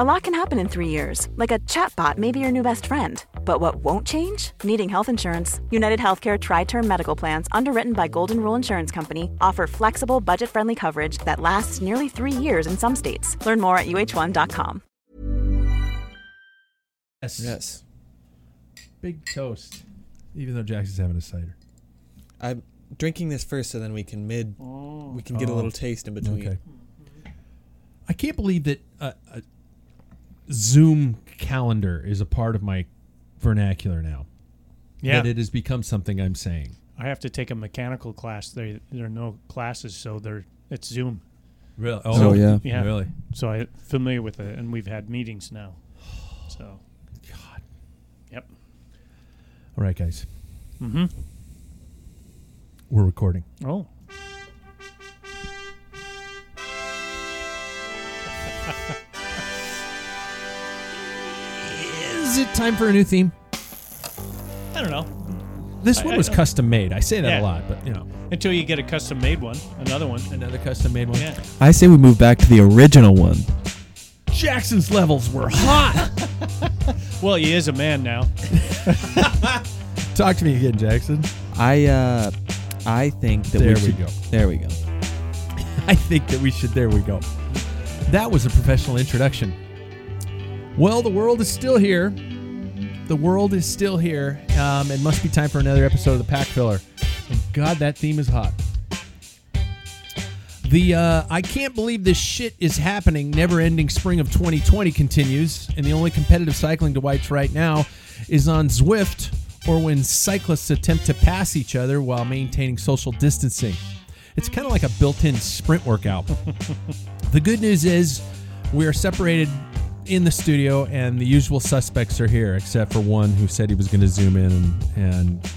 A lot can happen in three years, like a chatbot may be your new best friend. But what won't change? Needing health insurance. United Healthcare Tri Term Medical Plans, underwritten by Golden Rule Insurance Company, offer flexible, budget friendly coverage that lasts nearly three years in some states. Learn more at uh1.com. Yes. Yes. Big toast. Even though Jackson's having a cider. I'm drinking this first so then we can mid we can get a Oh, little taste in between. Okay. I can't believe that uh, a Zoom calendar is a part of my vernacular now. Yeah. That it has become something I'm saying. I have to take a mechanical class. There, there are no classes, so they're it's Zoom. Really? Oh, yeah. Yeah. Really? So I'm familiar with it, and we've had meetings now. So, God. yep. All right, guys. Mm-hmm. We're recording. Oh, it time for a new theme? I don't know. This I- one I was don't- custom made. I say that Yeah. a lot, but you know, Until you get a custom made one, another one. another custom made one. Yeah. I say we move back to the original one. Jackson's levels were hot. Well, he is a man now. Talk to me again, Jackson. I uh I think that There we we should go. There we go. I think that we should. There we go. That was a professional introduction. Well, the world is still here. The world is still here. Um, it must be time for another episode of the Packfiller. And God, that theme is hot. The uh, I can't believe this shit is happening. Never-ending spring of 2020 continues, and the only competitive cycling to watch right now is on Zwift, or when cyclists attempt to pass each other while maintaining social distancing. It's kind of like a built-in sprint workout. the good news is we are separated in the studio, and the usual suspects are here, except for one who said he was going to zoom in and, and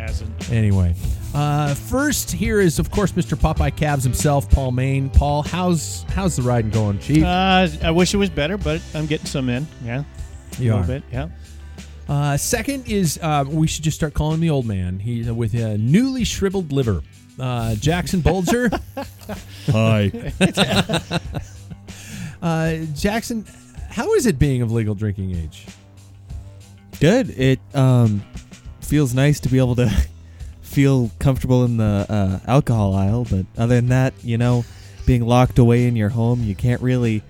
Hasn't. Anyway, uh, first here is of course Mr. Popeye Cabs himself, Paul Main. Paul, how's how's the riding going, Chief? Uh, I wish it was better, but I'm getting some in. Yeah. You a little are. bit. Yeah. Uh, second is uh, we should just start calling him the old man. He's with a newly shriveled liver. Uh, Jackson Bulger. Hi. uh, Jackson, how is it being of legal drinking age? Good. It um feels nice to be able to feel comfortable in the uh, alcohol aisle, but other than that, you know, being locked away in your home, you can't really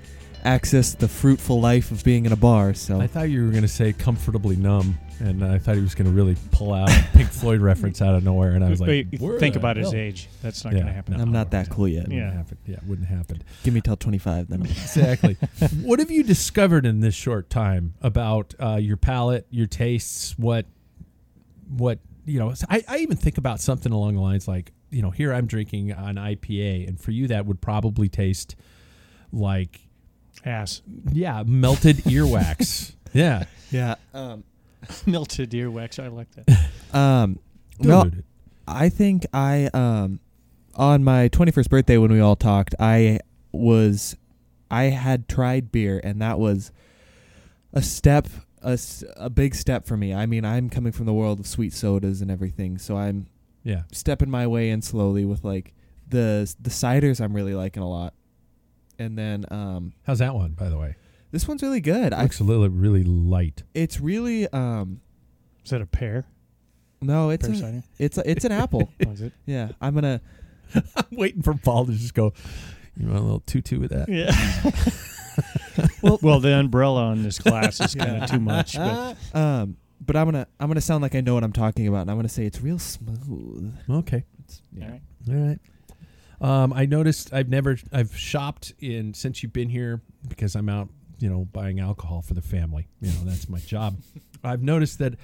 access the fruitful life of being in a bar. So I thought you were going to say comfortably numb, and I thought he was going to really pull out a Pink Floyd reference out of nowhere, and I was like, But think the about his age. That's not Yeah, going to happen. no. I'm not that cool yet. Wouldn't Yeah. happen. Yeah, wouldn't happen. Give me till 25 then. Exactly. what have you discovered in this short time about uh, your palate, your tastes, what, what you know? I, I even think about something along the lines like, you know, here I'm drinking an IPA, and for you that would probably taste like, Ass. yeah, melted earwax. Yeah, yeah. Um Melted earwax. I like that. um well, Dude. I think I um on my 21st birthday when we all talked, I was I had tried beer and that was a step a, a big step for me. I mean, I'm coming from the world of sweet sodas and everything, so I'm yeah. stepping my way in slowly with like the the ciders I'm really liking a lot. And then um How's that one, by the way? This one's really good. I Looks a little really light. it's really um Is that a pear? no, it's Pear a, cider? it's a, it's an apple. Oh, is it? Yeah, I'm going to I'm waiting for Paul to just go. You want a little tutu with that? Yeah. well, the umbrella on this class is kind of too much. But Um, but I'm gonna I'm gonna sound like I know what I'm talking about, and I'm gonna say it's real smooth. Okay. It's, yeah. all right. All right. Um, I noticed I've never I've shopped in since you've been here because I'm out, you know, buying alcohol for the family. You know, that's my job. I've noticed that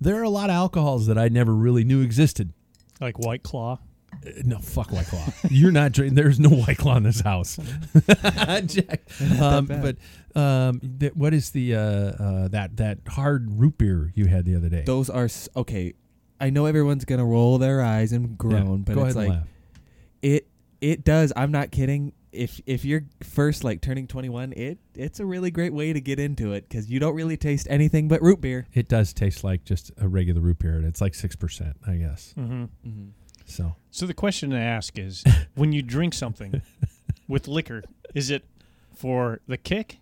there are a lot of alcohols that I never really knew existed. like White Claw. Uh, No, fuck White Claw. You're not drinking. There's no White Claw in this house. Jack. Um, but um, th- what is the uh, uh, that that hard root beer you had the other day? Those are s- okay. I know everyone's gonna roll their eyes and Yeah, groan, but go it's ahead like and laugh. it it does. I'm not kidding. If if you're first like turning 21, it it's a really great way to get into it because you don't really taste anything but root beer. It does taste like just a regular root beer. and It's like six percent, I guess. Mm-hmm. Mm-hmm. So So the question to ask is, when you drink something with liquor, is it for the kick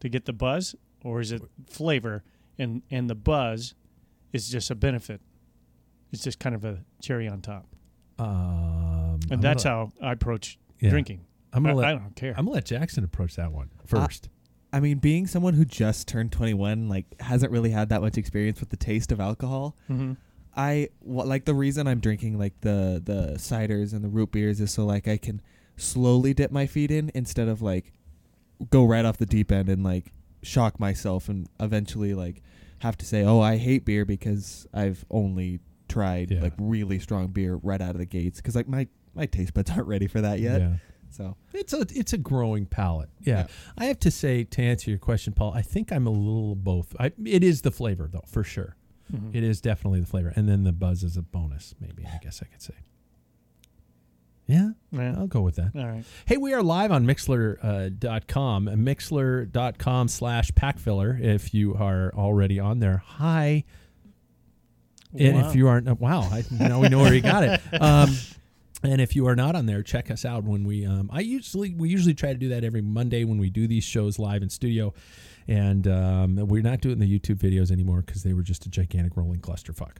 to get the buzz, or is it flavor and and the buzz is just a benefit? It's just kind of a cherry on top, um, and I'm that's gonna, how I approach yeah. drinking. I'm gonna let I don't care. I'm gonna let Jackson approach that one first. I mean, being someone who just turned 21, like hasn't really had that much experience with the taste of alcohol. mm-hmm. I wha- like the reason I'm drinking like the the ciders and the root beers is so like I can slowly dip my feet in instead of like go right off the deep end and like shock myself and eventually like have to say, "Oh, I hate beer because I've only tried Yeah. like really strong beer right out of the gates." Cuz like my my taste buds aren't ready for that yet. yeah. So, It's a it's a growing palate. Yeah. Yeah. I have to say to answer your question, Paul, I think I'm a little both. I, it is the flavor though, for sure. Mm-hmm. It is definitely the flavor, and then the buzz is a bonus. Maybe I guess I could say. Yeah, Yeah. I'll go with that. All right. Hey, we are live on Mixlr uh, dot com, Mixlr.com slash packfiller. If you are already on there, hi. And if you aren't, uh, wow, I, now we know where you got it. Um, and if you are not on there, check us out when we. Um, I usually we usually try to do that every Monday when we do these shows live in studio, and um, we're not doing the YouTube videos anymore because they were just a gigantic rolling clusterfuck.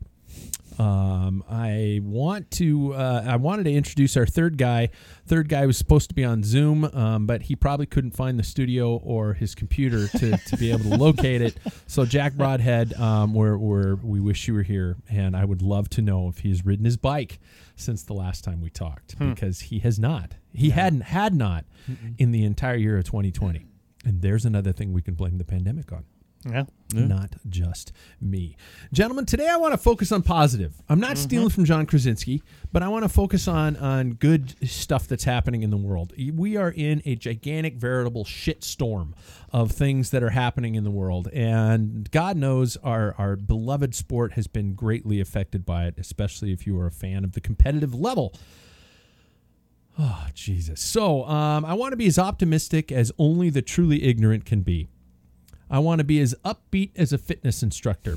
Um, I want to. Uh, I wanted to introduce our third guy. Third guy was supposed to be on Zoom, um, but he probably couldn't find the studio or his computer to, to be able to locate it. So Jack Broadhead, um, we're, we're, we wish you were here, and I would love to know if he's ridden his bike since the last time we talked because he has not. He hadn't had not in the entire year of 2020. And there's another thing we can blame the pandemic on Yeah. not just me. Gentlemen, today I want to focus on positive. I'm not stealing from John Krasinski, but I want to focus on on good stuff that's happening in the world. We are in a gigantic veritable shit storm of things that are happening in the world and God knows our our beloved sport has been greatly affected by it, especially if you are a fan of the competitive level. Oh, Jesus. So, um, I want to be as optimistic as only the truly ignorant can be. I want to be as upbeat as a fitness instructor.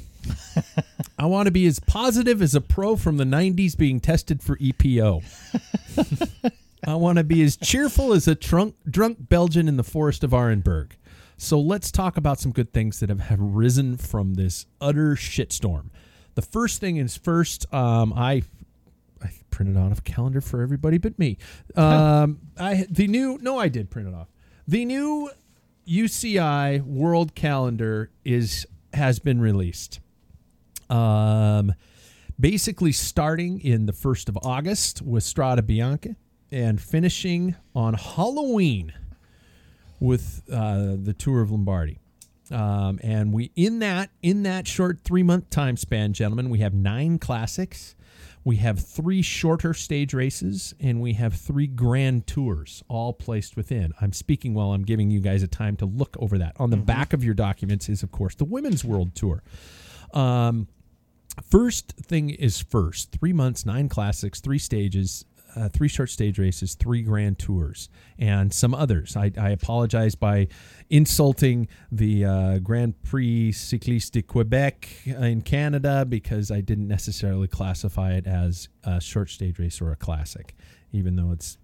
I want to be as positive as a pro from the 90s being tested for EPO. I want to be as cheerful as a drunk, drunk Belgian in the forest of Arenberg. So let's talk about some good things that have, have risen from this utter shitstorm. The first thing is first, um, I I printed out a calendar for everybody but me. Um, I the new no, I did print it off. The new UCI World Calendar is has been released. Um, basically starting in the first of August with Strada Bianca and finishing on Halloween with uh, the Tour of Lombardy. Um, and we in that in that short three month time span, gentlemen, we have nine classics, we have three shorter stage races, and we have three grand tours, all placed within. I'm speaking while I'm giving you guys a time to look over that. On the back of your documents is, of course, the Women's World Tour. Um, first thing is first. Three months, nine classics, three stages, uh, three short stage races, three grand tours, and some others. I, I apologize by insulting the uh, Grand Prix Cycliste de Quebec in Canada because I didn't necessarily classify it as a short stage race or a classic, even though it's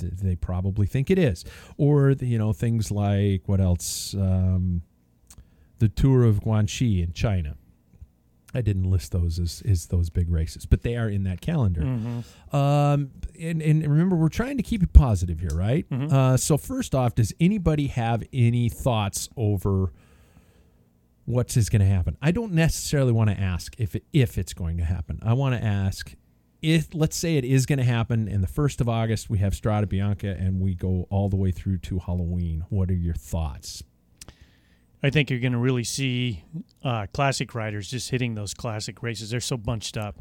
they probably think it is. Or the, you know things like what else? Um, the Tour of Guangxi in China. I didn't list those as, as those big races, but they are in that calendar. Mm-hmm. Um, and, and remember, we're trying to keep it positive here, right? Uh, so first off, does anybody have any thoughts over what's is going to happen? I don't necessarily want to ask if it, if it's going to happen. I want to ask if let's say it is going to happen, and the first of August we have Strada Bianca, and we go all the way through to Halloween. What are your thoughts? I think you're going to really see uh, classic riders just hitting those classic races. They're so bunched up.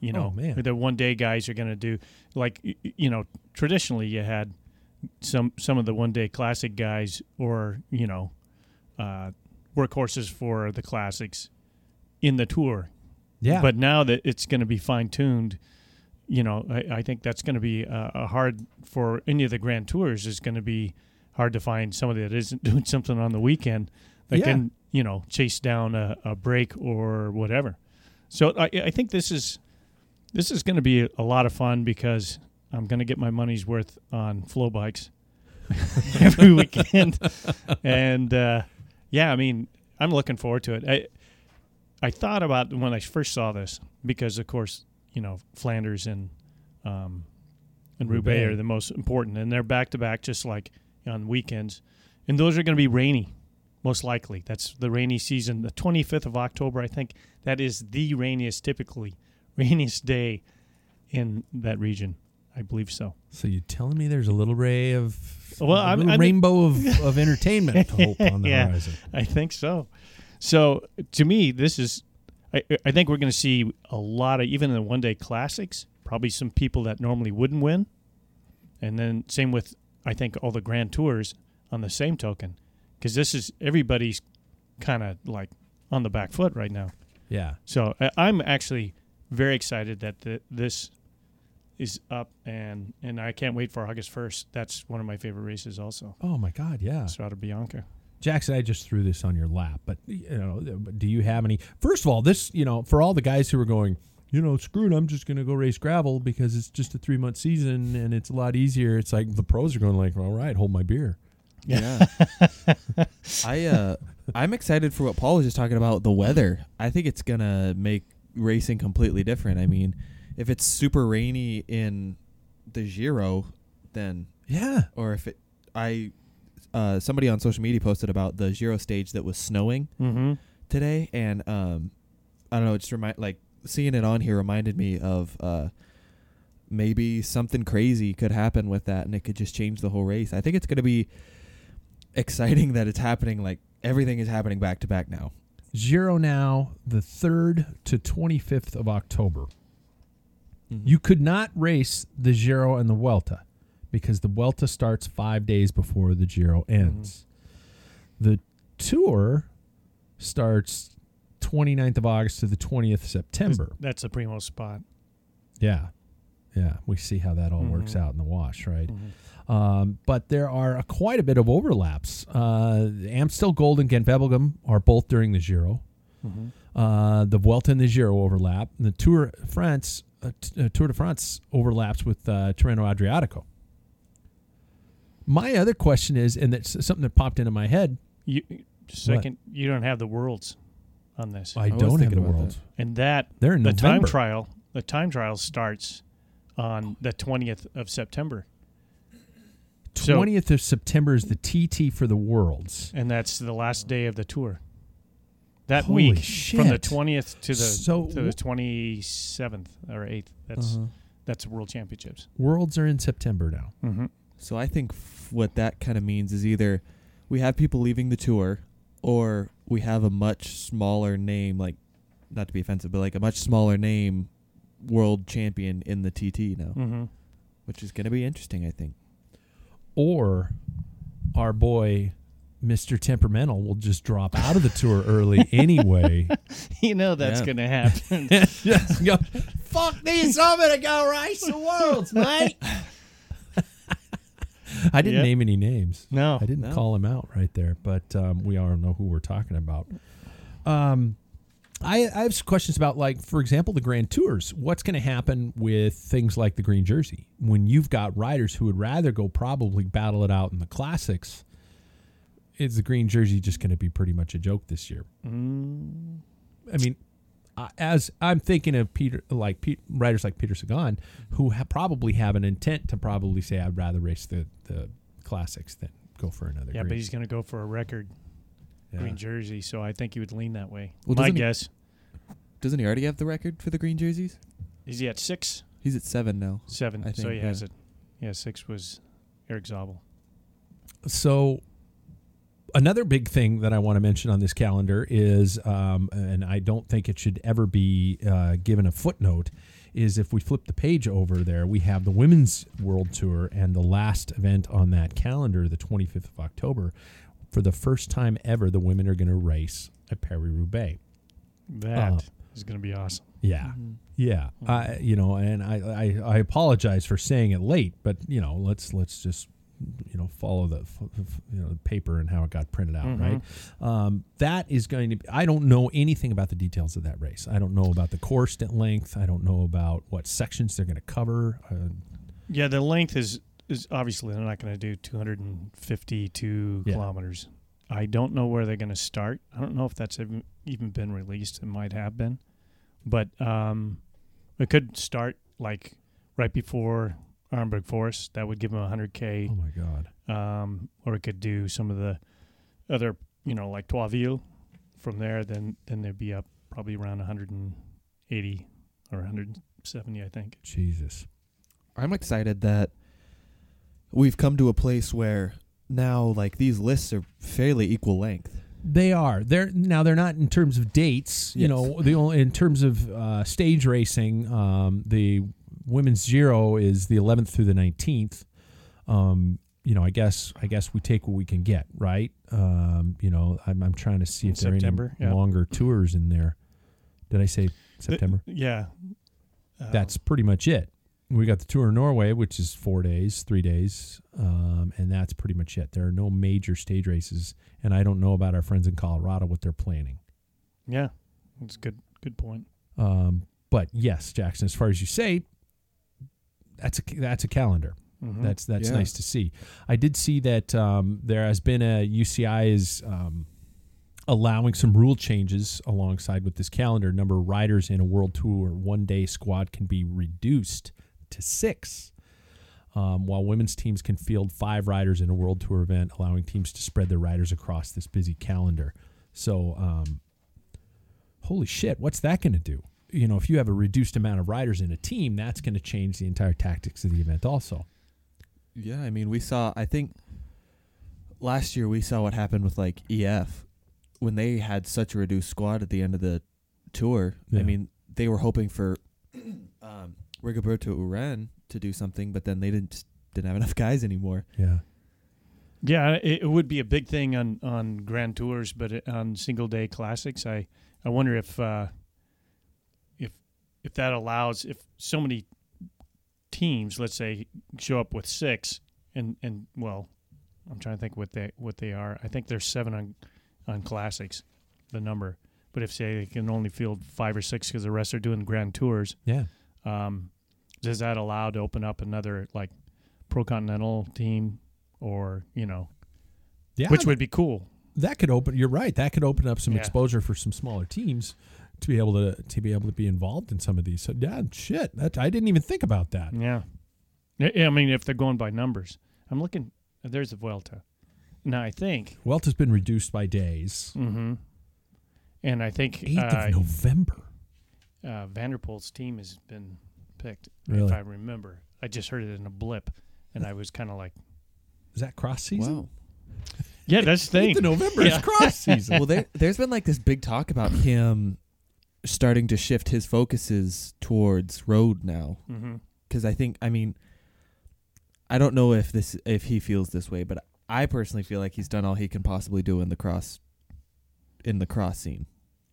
You know, Oh, man. the one day guys are going to do like you know traditionally you had some some of the one day classic guys or you know uh, workhorses for the classics in the tour. Yeah, But now that it's going to be fine tuned, you know, I, I think that's going to be uh, a hard for any of the grand tours. Is going to be hard to find somebody that isn't doing something on the weekend that Yeah. can, you know, chase down a, a break or whatever. So I, I think this is this is going to be a lot of fun because I'm going to get my money's worth on FloBikes every weekend, and uh, yeah, I mean, I'm looking forward to it. I I thought about when I first saw this because, of course, you know Flanders and um, and Roubaix Roubaix. are the most important, and they're back to back, just like on weekends, and those are going to be rainy, most likely. That's the rainy season. The 25th of October, I think, that is the rainiest, typically rainiest day in that region. I believe so. So you're telling me there's a little ray of Well, a I'm- little I'm- rainbow of, of entertainment hope on the Yeah. horizon. I think so. So to me, this is. I, I think we're going to see a lot of even in the one day classics. Probably some people that normally wouldn't win, and then same with I think all the grand tours on the same token, because this is everybody's kind of like on the back foot right now. Yeah. So I, I'm actually very excited that the, this is up, and and I can't wait for August first. That's one of my favorite races, also. Oh my God. Yeah. Strada Bianca. Jackson, I just threw this on your lap, but you know, do you have any? First of all, this you know, for all the guys who are going, you know, screw it, I'm just going to go race gravel because it's just a three month season and it's a lot easier. It's like the pros are going like, all right, hold my beer. Yeah. I uh I'm excited for what Paul was just talking about, the weather. I think it's gonna make racing completely different. I mean, if it's super rainy in the Giro, then Yeah. or if it I uh somebody on social media posted about the Giro stage that was snowing Mm-hmm. today and um I don't know, it just remind like seeing it on here reminded me of uh maybe something crazy could happen with that and it could just change the whole race. I think it's going to be exciting that it's happening like everything is happening back to back now. Giro now, the 3rd to 25th of October. Mm-hmm. You could not race the Giro and the Vuelta because the Vuelta starts five days before the Giro ends. The Tour starts 29th of August to the 20th of September. That's the primo spot. Yeah. Yeah. We see how that all works Mhm. out in the wash, right? Um, but there are a, quite a bit of overlaps. Uh, Amstel Gold and Gent Wevelgem are both during the Giro. Uh, the Vuelta and the Giro overlap. And the Tour France, uh, t- uh, Tour de France overlaps with uh, Tirreno Adriatico. My other question is, and that's something that popped into my head. You second, you don't have the worlds on this, I, was don't have the worlds, world. and that They're in the time trial. The time trial starts on the twentieth of September, So- Twentieth of September is the TT for the Worlds. and that's the last day of the tour. That Holy week, from the twentieth to the So to the twenty seventh or eighth. That's Uh-huh. that's World Championships. Worlds are in September now. Mm-hmm. So I think f- what that kind of means is either we have people leaving the tour or we have a much smaller name like not to be offensive but like a much smaller name world champion in the TT now, Mm-hmm. which is going to be interesting I think. Or our boy Mr. Temperamental will just drop out of the tour early anyway. You know that's Yeah. going to happen. just go, fuck these, I'm gonna go race the worlds, mate. I didn't Yep. name any names. no, I didn't No. call him out right there, but um, we all know who we're talking about. Um, I, I have some questions about, like, for example, the Grand Tours. What's going to happen with things like the Green Jersey when you've got riders who would rather go probably battle it out in the classics? Is the Green Jersey just going to be pretty much a joke this year? Mm, I mean, as I'm thinking of Peter, like Pe- writers like Peter Sagan, who ha- probably have an intent to probably say, "I'd rather race the the classics than go for another." Yeah, green. but he's going to go for a record Yeah. green jersey, so I think he would lean that way. Well, My doesn't he- guess Doesn't he already have the record for the green jerseys? is he at six, He's at seven now. seven. I so think, he has it. Yeah, six was Erik Zabel. So another big thing that I want to mention on this calendar is, um, and I don't think it should ever be uh, given a footnote, is if we flip the page over there, we have the Women's World Tour and the last event on that calendar, the 25th of October. For the first time ever, the women are going to race at Paris Roubaix. That is Uh, going to be awesome. Yeah, yeah. I, you know, and I, I, I apologize for saying it late, but you know, let's let's just you know follow the f- f- you know the paper and how it got printed out, right? Um, that is going to. Be, I don't know anything about the details of that race. I don't know about the course length. I don't know about what sections they're going to cover. Uh, Yeah, the length is is obviously they're not going to do 252 Yeah. kilometers. I don't know where they're going to start. I don't know if that's even, even been released. It might have been, but um, it could start like right before Arenberg Forest. That would give them 100k. oh my god! um, or it could do some of the other, you know, like Troisvilles. From there, then then they'd be up probably around 180 or 170, I think. Jesus. I'm excited that we've come to a place where now like these lists are fairly equal length. They are. They're now they're not in terms of dates. You Yes. know, the only in terms of uh, stage racing. Um, the women's Giro is the 11th through the 19th. Um, you know, I guess I guess we take what we can get, right? Um, you know, I'm, I'm trying to see In if there are any yeah. longer tours in there. Did I say The- September? yeah. Uh, That's pretty much it. We got the tour of Norway, which is four days, three days, um, and that's pretty much it. There are no major stage races, and I don't know about our friends in Colorado what they're planning. yeah. That's a good good point. Um, but yes, Jackson, as far as you say, that's a that's a calendar. Mhm. That's that's Yeah. nice to see. I did see that um, there has been a UCI is um, allowing some rule changes alongside with this calendar. Number of riders in a world tour one day squad can be reduced to six. Um, while women's teams can field five riders in a world tour event, allowing teams to spread their riders across this busy calendar. So, um, holy shit, what's that going to do? You know, if you have a reduced amount of riders in a team, that's going to change the entire tactics of the event, also. Yeah, I mean, we saw. I think last year we saw what happened with like EF when they had such a reduced squad at the end of the tour. Yeah. I mean, they were hoping for um, Rigoberto Uran to do something, but then they didn't didn't have enough guys anymore. Yeah. Yeah, it, it would be a big thing on on grand tours, but it, on single day classics, I I wonder if uh, if if that allows if so many teams, let's say, show up with six, and and well, I'm trying to think what they what they are. I think there's seven on on classics, the number. But if say they can only field five or six because the rest are doing grand tours, Yeah. um, does that allow to open up another like pro continental team or you know Yeah. which would be cool that could open you're right. That could open up some Yeah. exposure for some smaller teams to be able to to be able to be involved in some of these. So yeah, shit. That I didn't even think about that. yeah i mean if they're going by numbers i'm looking there's a vuelta now i think Welt has been reduced by days. mm-hmm. and i think 8th uh, of November. uh, van der Poel's team has been picked Really? if i remember i just heard it in a blip and i was kind of like Is that cross season? Wow. yeah that's the 8th thing of November Yeah. is cross season. well, there, there's been like this big talk about him starting to shift his focuses towards road now. mm-hmm. because I think I mean I don't know if this if he feels this way, but I personally feel like he's done all he can possibly do in the cross in the cross scene.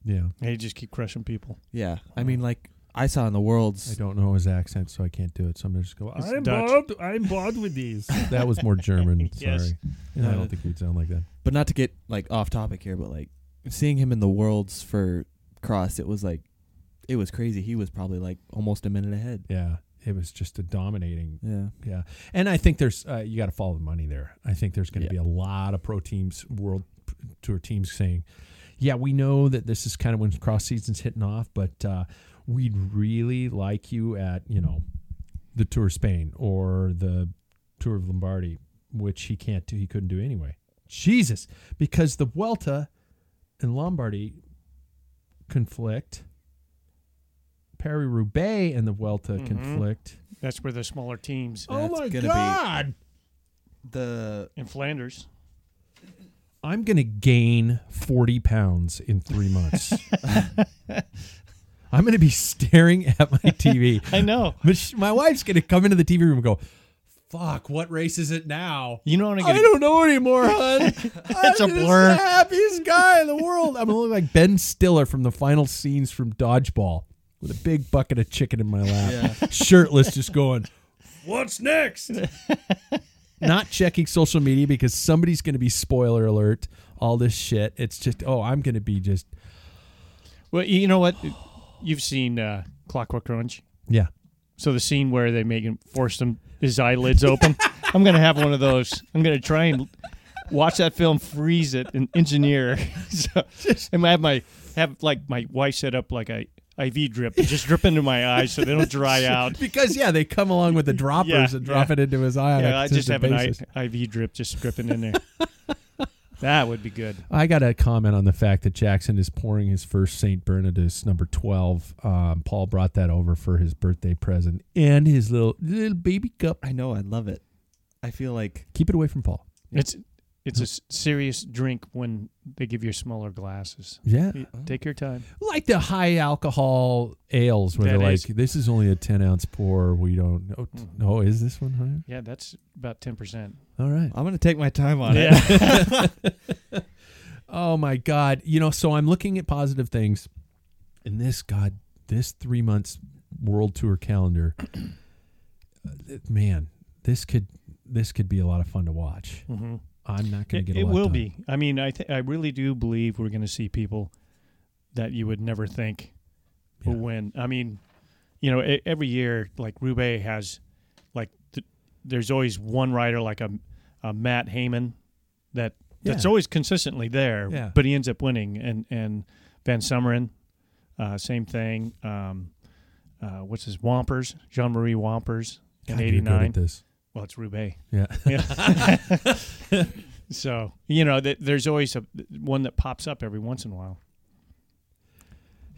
yeah. he just keep crushing people Yeah, I mean like I saw in the world's. I don't know his accent, so I can't do it. So I'm gonna just go. It's I'm Dutch. bored. I'm bored with these. that was more German. Yes. Sorry. Yeah, I Uh, don't think he'd sound like that. But not to get like off topic here, but like seeing him in the worlds for cross, it was like it was crazy. He was probably like almost a minute ahead. Yeah, it was just a dominating. Yeah, Yeah, and I think there's uh, you got to follow the money there. I think there's going to Yeah. be a lot of pro teams, world tour teams saying, yeah, we know that this is kind of when cross season's hitting off, but uh, we'd really like you at you know the Tour of Spain or the Tour of Lombardy, which he can't do. He couldn't do anyway. Jesus, because the Vuelta and Lombardy conflict. Paris Roubaix and the Vuelta Mhm. conflict. That's where the smaller teams Oh That's my gonna be- God! The in Flanders. I'm going to gain 40 pounds in three months. I'm going to be staring at my TV. I know. My wife's going to come into the TV room and go, fuck, what race is it now? You know what I'm I gonna don't know anymore, hon. It's a I'm just blur. the happiest guy in the world. I'm going to look like Ben Stiller from the final scenes from Dodgeball with a big bucket of chicken in my lap, shirtless, just going, what's next? Not checking social media because somebody's going to be spoiler alert, all this shit. It's just, oh, I'm going to be just, Well, you know what? You've seen uh, Clockwork Orange. yeah. So the scene where they make him force him his eyelids open. I'm gonna have one of those. I'm gonna try and watch that film, freeze it, and engineer. so I'm have my have like my wife set up like a IV drip, and just drip into my eyes so they don't dry out. Because, yeah, they come along with the droppers Yeah, and drop yeah. it into his eye. Yeah, I just have an. I, IV drip just dripping in there. That would be good. I got to comment on the fact that Jackson is pouring his first St. Bernardus number 12. Um, Paul brought that over for his birthday present and his little little baby cup. I know I love it. I feel like Keep it away from Paul. It's it's a serious drink when they give you smaller glasses. Yeah. You- Take your time. Like the high alcohol ales where That they're is. like, this is only a 10 ounce pour. We don't. Oh, t- Mhm. oh, is this one higher? Yeah, that's about ten percent. All right. I'm gonna take my time on it. Yeah. Oh my God. You know, so I'm looking at positive things. And this, God, this three months world tour calendar, uh, man, this could this could be a lot of fun to watch. hmm I'm not going It, to get a it lot will done. be. I mean, I th- I really do believe we're going to see people that you would never think will win. I mean, you know, every year like Roubaix has like th- there's always one rider like a, a Mat Hayman that that's always consistently there, Yeah. but he ends up winning. And and Van Summeren, uh, same thing. Um, uh, what's his Wampers? Jean Marie Wampers in God, you're good '89. Well, it's Roubaix. Yeah. Yeah. so you know, there's always a one that pops up every once in a while.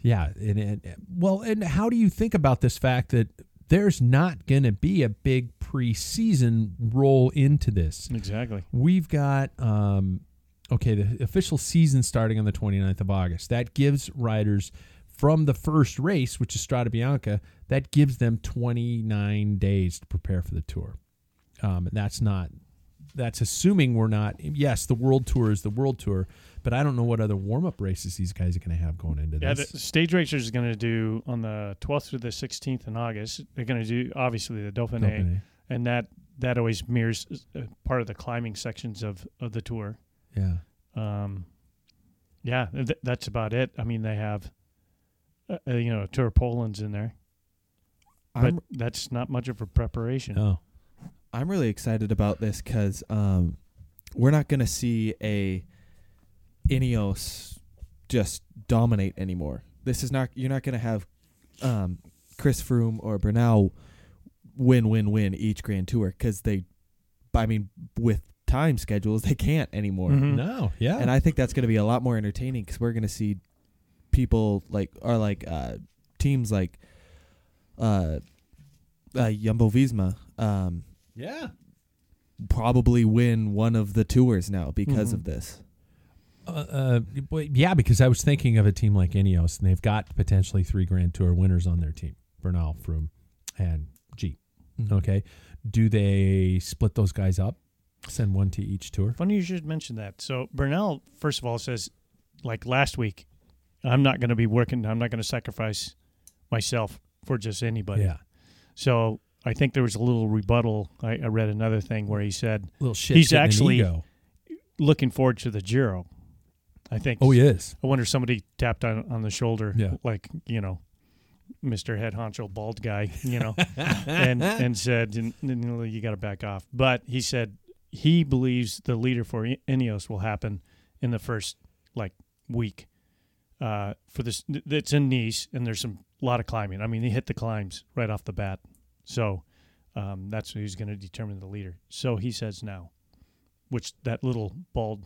Yeah, and, and well, and how do you think about this fact that there's not going to be a big preseason roll into this? Exactly. We've got um okay, the official season starting on the 29th of August. That gives riders from the first race, which is Strada Bianca, that gives them 29 days to prepare for the tour. Um, and that's not that's assuming we're not yes, the world tour is the world tour, but I don't know what other warm-up races these guys are going to have going into Yeah, this. the Stage Racers is going to do on the 12th through the 16th in August. They're going to do obviously the Dauphiné, Dauphiné. and that that always mirrors uh, part of the climbing sections of of the tour. Yeah. Um, yeah, th- that's about it. I mean, they have uh, uh, you know Tour of Poland's in there, but I'm that's not much of a preparation. Oh. I'm really excited about this because um, we're not going to see a Ineos just dominate anymore. This is not. You're not going to have um, Chris Froome or Bernal win, win, win each Grand Tour because they. I mean, with time schedules, they can't anymore. Mhm. No, yeah. And I think that's going to be a lot more entertaining because we're going to see people like or like uh, teams like uh, uh, Jumbo Visma um, yeah. probably win one of the tours now because Mhm. of this. Uh, uh, yeah, because I was thinking of a team like Ineos, and they've got potentially three Grand Tour winners on their team: Bernal, Froome, and G. Okay, do they split those guys up, send one to each tour? Funny you should mention that. So Bernal, first of all, says, like last week, I'm not going to be working. I'm not going to sacrifice myself for just anybody. Yeah, So I think there was a little rebuttal. I, I read another thing where he said little shit. He's actually- looking forward to the Giro. I think. Oh, he is. I wonder if somebody tapped on on the shoulder, Yeah. like you know, Mister Head Honcho bald guy, you know, and and said, "N- n- "You got to back off." But he said he believes the leader for Ineos will happen in the first like week uh, for this. It's in Nice, and there's some a lot of climbing. I mean, he hit the climbs right off the bat, so um, that's who's going to determine the leader. So he says now, which that little bald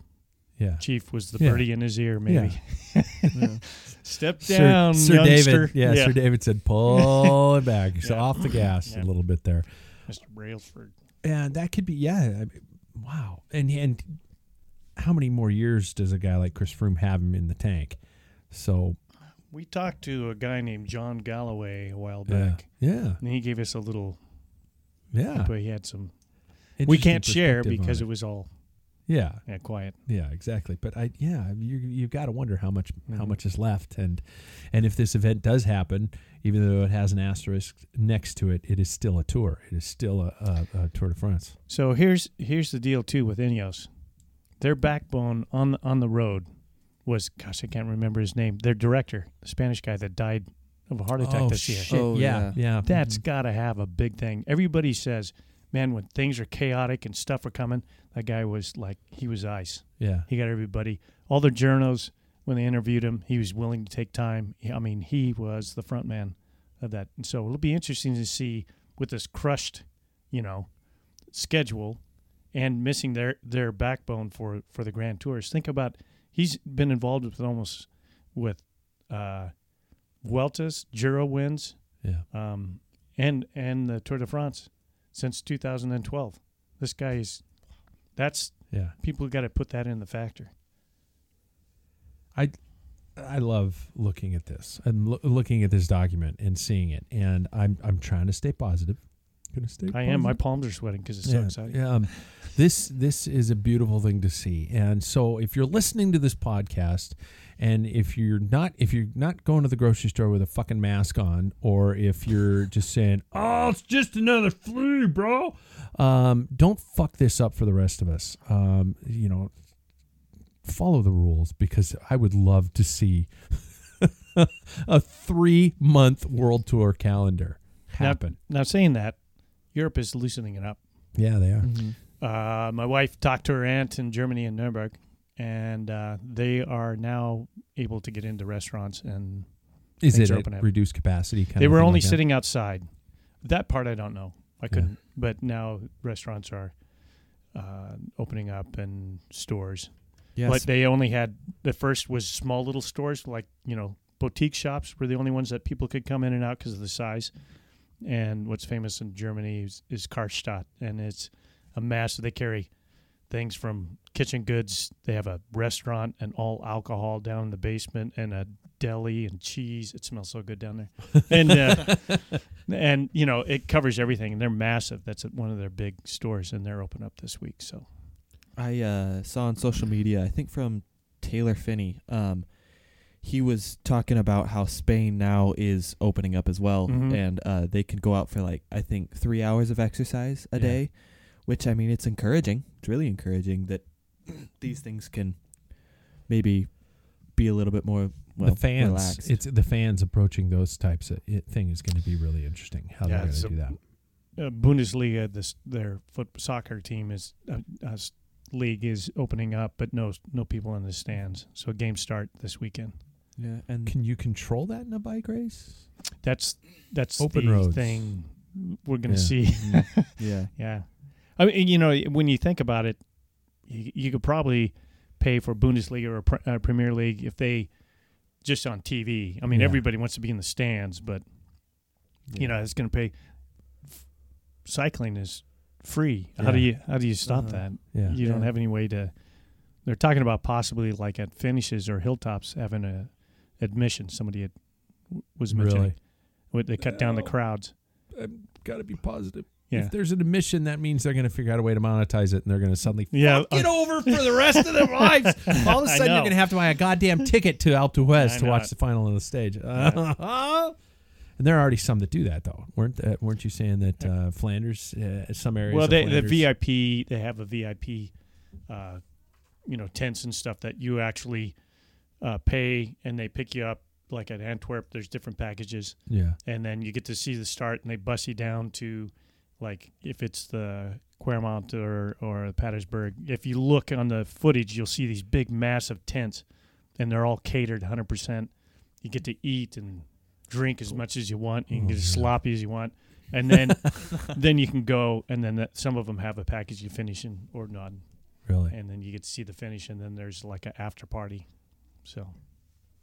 Yeah. chief was the Yeah. birdie in his ear, maybe. Step down, Sir, youngster. David. Yeah, Sir David said, pull it back. So Yeah. off the gas Yeah. a little bit there. Mr. Brailsford. And that could be, yeah. I mean, wow. And and how many more years does a guy like Chris Froome have him in the tank? So We talked to a guy named John Galloway a while back, yeah, and he gave us a little. yeah. But he had some. we can't share because it. it was all yeah, yeah, quiet. yeah, exactly. But I, yeah, you you've got to wonder how much how Mhm. much is left, and and if this event does happen, even though it has an asterisk next to it, it is still a tour. It is still a, a, a Tour de France. So here's here's the deal too with Ineos. Their backbone on on the road was gosh, I can't remember his name. Their director, the Spanish guy that died of a heart attack oh this year. shit! Oh, yeah, yeah. That's Mhm. got to have a big thing. Everybody says, man, when things are chaotic and stuff are coming, that guy was like he was ice. yeah. He got everybody. All the journos when they interviewed him, he was willing to take time. I mean, he was the front man of that. And so it'll be interesting to see with this crushed, you know, schedule and missing their their backbone for for the Grand Tours. Think about he's been involved with almost with uh Vueltas, Giro wins, Yeah. um, and and the Tour de France since 2012. This guy is that's Yeah. people got to put that in the factor. I I love looking at this and lo- looking at this document and seeing it, and I'm I'm trying to stay positive. Gonna stay. I am. My palms are sweating because it's so yeah, exciting. yeah, um, this this is a beautiful thing to see, and so if you're listening to this podcast, and if you're not if you're not going to the grocery store with a fucking mask on, or if you're just saying, "Oh, it's just another flu, bro," um, don't fuck this up for the rest of us. Um, you know, follow the rules because I would love to see a three month world tour calendar happen. Now, saying that, Europe is loosening it up. yeah, they are. Uh, my wife talked to her aunt in Germany in Nuremberg, and uh, they are now able to get into restaurants. And Is it are at reduced capacity? Kind they of were only like that? sitting outside. That part I don't know. I couldn't. But now restaurants are uh, opening up and stores. Yes. But they only had the first was small little stores like you know boutique shops were the only ones that people could come in and out because of the size. And what's famous in Germany is, is Karstadt, and it's a massive. They carry things from kitchen goods. They have a restaurant and all alcohol down in the basement, and a deli and cheese. It smells so good down there. And uh, and you know it covers everything. And they're massive. That's one of their big stores, and they're open up this week. So I uh, saw on social media, I think from Taylor Phinney, um, he was talking about how Spain now is opening up as well, Mhm. and uh, they can go out for like I think three hours of exercise a Yeah. day, which I mean it's encouraging. It's really encouraging that these things can maybe be a little bit more well the fans. relaxed. It's the fans approaching those types of it, thing is going to be really interesting. How Yeah, they're going to a- do that. uh, Bundesliga, this their foot soccer team is uh, uh, league is opening up, but no no people in the stands. So games start this weekend. Yeah, and Can you control that in a bike race? That's that's Open the roads. thing we're going to Yeah. see. yeah, yeah, I mean, you know, when you think about it, you, you could probably pay for Bundesliga or pre- uh, Premier League if they just on TV. I mean, Yeah. everybody wants to be in the stands, but you know, it's going to pay. Cycling is free. How do you how do you stop Uh-huh. that? Yeah. You don't have any way to. They're talking about possibly like at finishes or hilltops having a admission. Somebody had, was mentioning Really? They cut down the crowds. Got to be positive. Yeah. If there's an admission, that means they're going to figure out a way to monetize it, and they're going to suddenly Yeah, fuck it uh, over for the rest of their lives. All of a sudden, you're going to have to buy a goddamn ticket to Alpe d'Huez to watch it. the final on the stage. and there are already some that do that, though, weren't uh, weren't you saying that uh, Flanders, uh, some areas? Well, of they, the VIP they have a VIP, uh, you know, tents and stuff that you actually uh, pay and they pick you up. Like at Antwerp, there's different packages. Yeah, and then you get to see the start and they bus you down to like if it's the Kwaremont or or Paterberg if you look on the footage you'll see these big massive tents and they're all catered 100%. You get to eat and drink as much as you want. You can get as sloppy as you want, and then then you can go. And then that, some of them have a package you finish in or not, Really? and then you get to see the finish. And then there's like an after party. So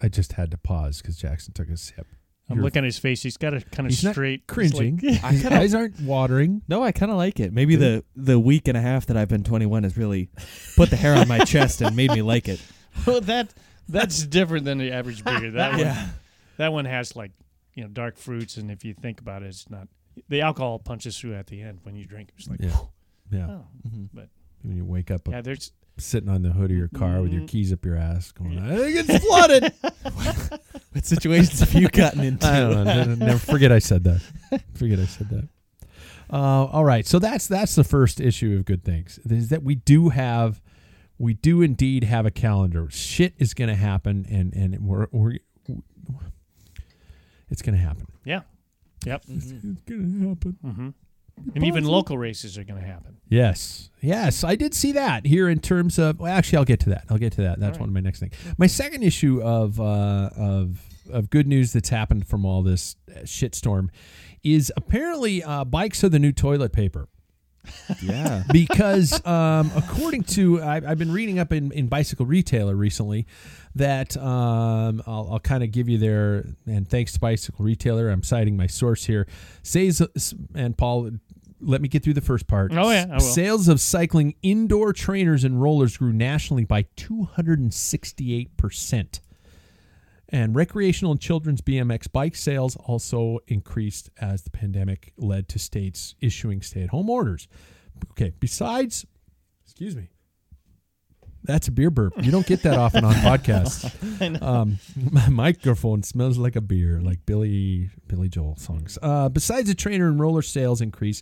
I just had to pause because Jackson took a sip. I'm You're- looking at his face. He's got a kind of He's straight he's cringing. like- His eyes aren't watering. No, I kind of like it. Maybe the the week and a half that I've been 21 has really put the hair on my chest and made me like it. well, that that's different than the average beer. That one, that one has like you know dark fruits, and if you think about it, it's not the alcohol punches through at the end when you drink. It's like Yeah. Yeah. oh, mm-hmm. but When you wake up yeah, there's sitting on the hood of your car with your Mhm. keys up your ass, going, "I think it's flooded." What situations have you gotten into? I don't know. Never- Never forget I said that. Forget I said that. Uh, all right, so that's that's the first issue of good things is that we do have, we do indeed have a calendar. Shit is going to happen, and and we're we're it's going to happen. yeah, yep, It's going to happen. hmm and even local races are going to happen. Yes, yes, I did see that here in terms of. Well, actually, I'll get to that. I'll get to that. That's All right. one of my next things. My second issue of uh, of of good news that's happened from all this uh, shitstorm is apparently uh, bikes are the new toilet paper Yeah. because um, according to I, I've been reading up in, in Bicycle Retailer recently that um, I'll, I'll kind of give you there. and thanks to Bicycle Retailer I'm citing my source here says and Paul let me get through the first part Oh, yeah, sales of cycling indoor trainers and rollers grew nationally by 268 percent and recreational and children's BMX bike sales also increased as the pandemic led to states issuing stay at home orders. Okay, besides, excuse me, that's a beer burp. You don't get that often on podcasts. Um, my microphone smells like a beer, like Billy Billy Joel songs. Uh, besides the trainer and roller sales increase,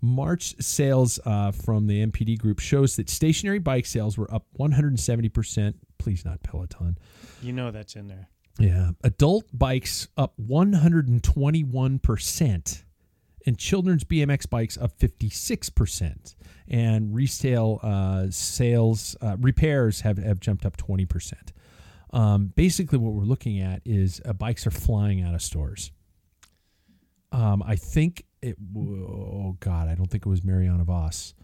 March sales uh, from the NPD group shows that stationary bike sales were up 170%. Please not Peloton. You know that's in there. Yeah. Adult bikes up 121%, and children's BMX bikes up 56%. And resale uh, sales, uh, repairs have, have jumped up 20%. Um, basically, what we're looking at is uh, bikes are flying out of stores. Um, I think it, oh God, I don't think it was Marianne Vos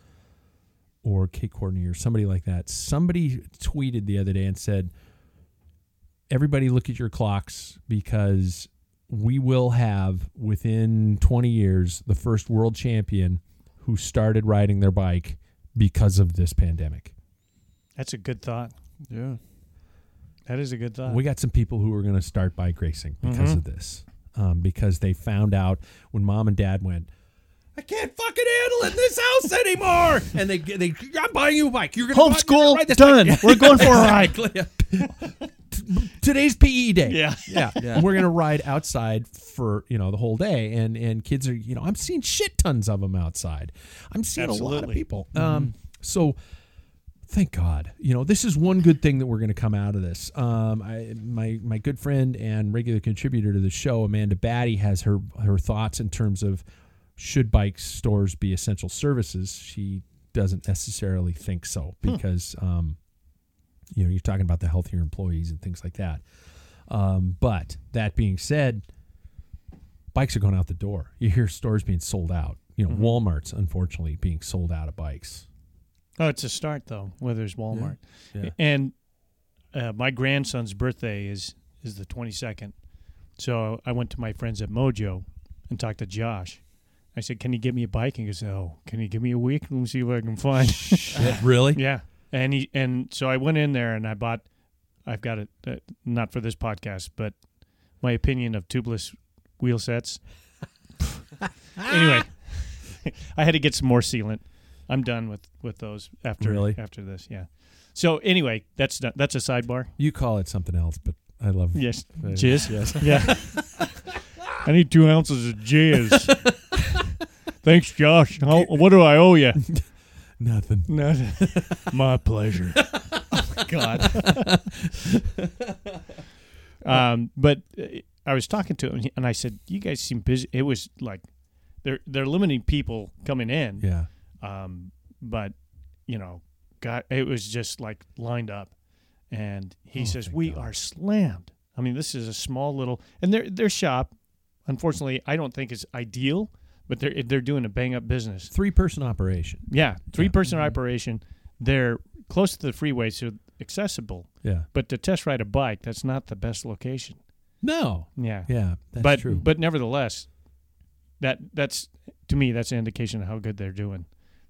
or Kate Courtney or somebody like that. Somebody tweeted the other day and said, everybody look at your clocks because we will have within 20 years the first world champion who started riding their bike because of this pandemic. That's a good thought. Yeah. That is a good thought. we got some people who are going to start bike racing because Mhm. of this. Um, because they found out when mom and dad went, I can't fucking handle it in this house anymore. And they, they, I'm buying you a bike. You're going to Homeschool ride this done. bike." We're going for a ride. Exactly. Today's PE day. Yeah. yeah. Yeah. And we're gonna ride outside for you know the whole day, and and kids are you know I'm seeing shit tons of them outside. I'm seeing a lot of Absolutely. people. Um, so thank God. You know, this is one good thing that we're going to come out of this. Um, I, my my good friend and regular contributor to the show, Amanda Batty, has her her thoughts in terms of should bike stores be essential services. She doesn't necessarily think so because um, you know you're talking about the healthier employees and things like that. Um, but that being said, bikes are going out the door. You hear stores being sold out. You know, Walmart's unfortunately being sold out of bikes. Oh, it's a start though. Where there's Walmart, Yeah. and uh, my grandson's birthday is is the 22nd. So I went to my friends at Mojo and talked to Josh. I said, "Can you give me a bike?" And he goes, "Oh, can you give me a week? Let me see what I can find." really? yeah, and he and so I went in there and I bought. I've got it uh, not for this podcast, but my opinion of tubeless wheel sets. anyway, I had to get some more sealant. I'm done with with those after Really? after this. Yeah. So anyway, that's that's a sidebar. You call it something else, but I love Yes, jizz. Yes. Yeah. I need two ounces of jizz. Thanks, Josh. How, what do I owe you? Nothing. No, my pleasure. God. Um, but uh, I was talking to him, and I said, "You guys seem busy." It was like they're they're limiting people coming in. Yeah. Um, but you know, God, it was just like lined up, and he Oh, says we God. are slammed. I mean, this is a small little, and their their shop, unfortunately, I don't think is ideal, but they're they're doing a bang up business. Three person operation. Yeah, three person Mhm. operation. They're close to the freeway, so accessible. Yeah. But to test ride a bike, that's not the best location. No. Yeah, Yeah. That's but true. but nevertheless, that that's to me that's an indication of how good they're doing,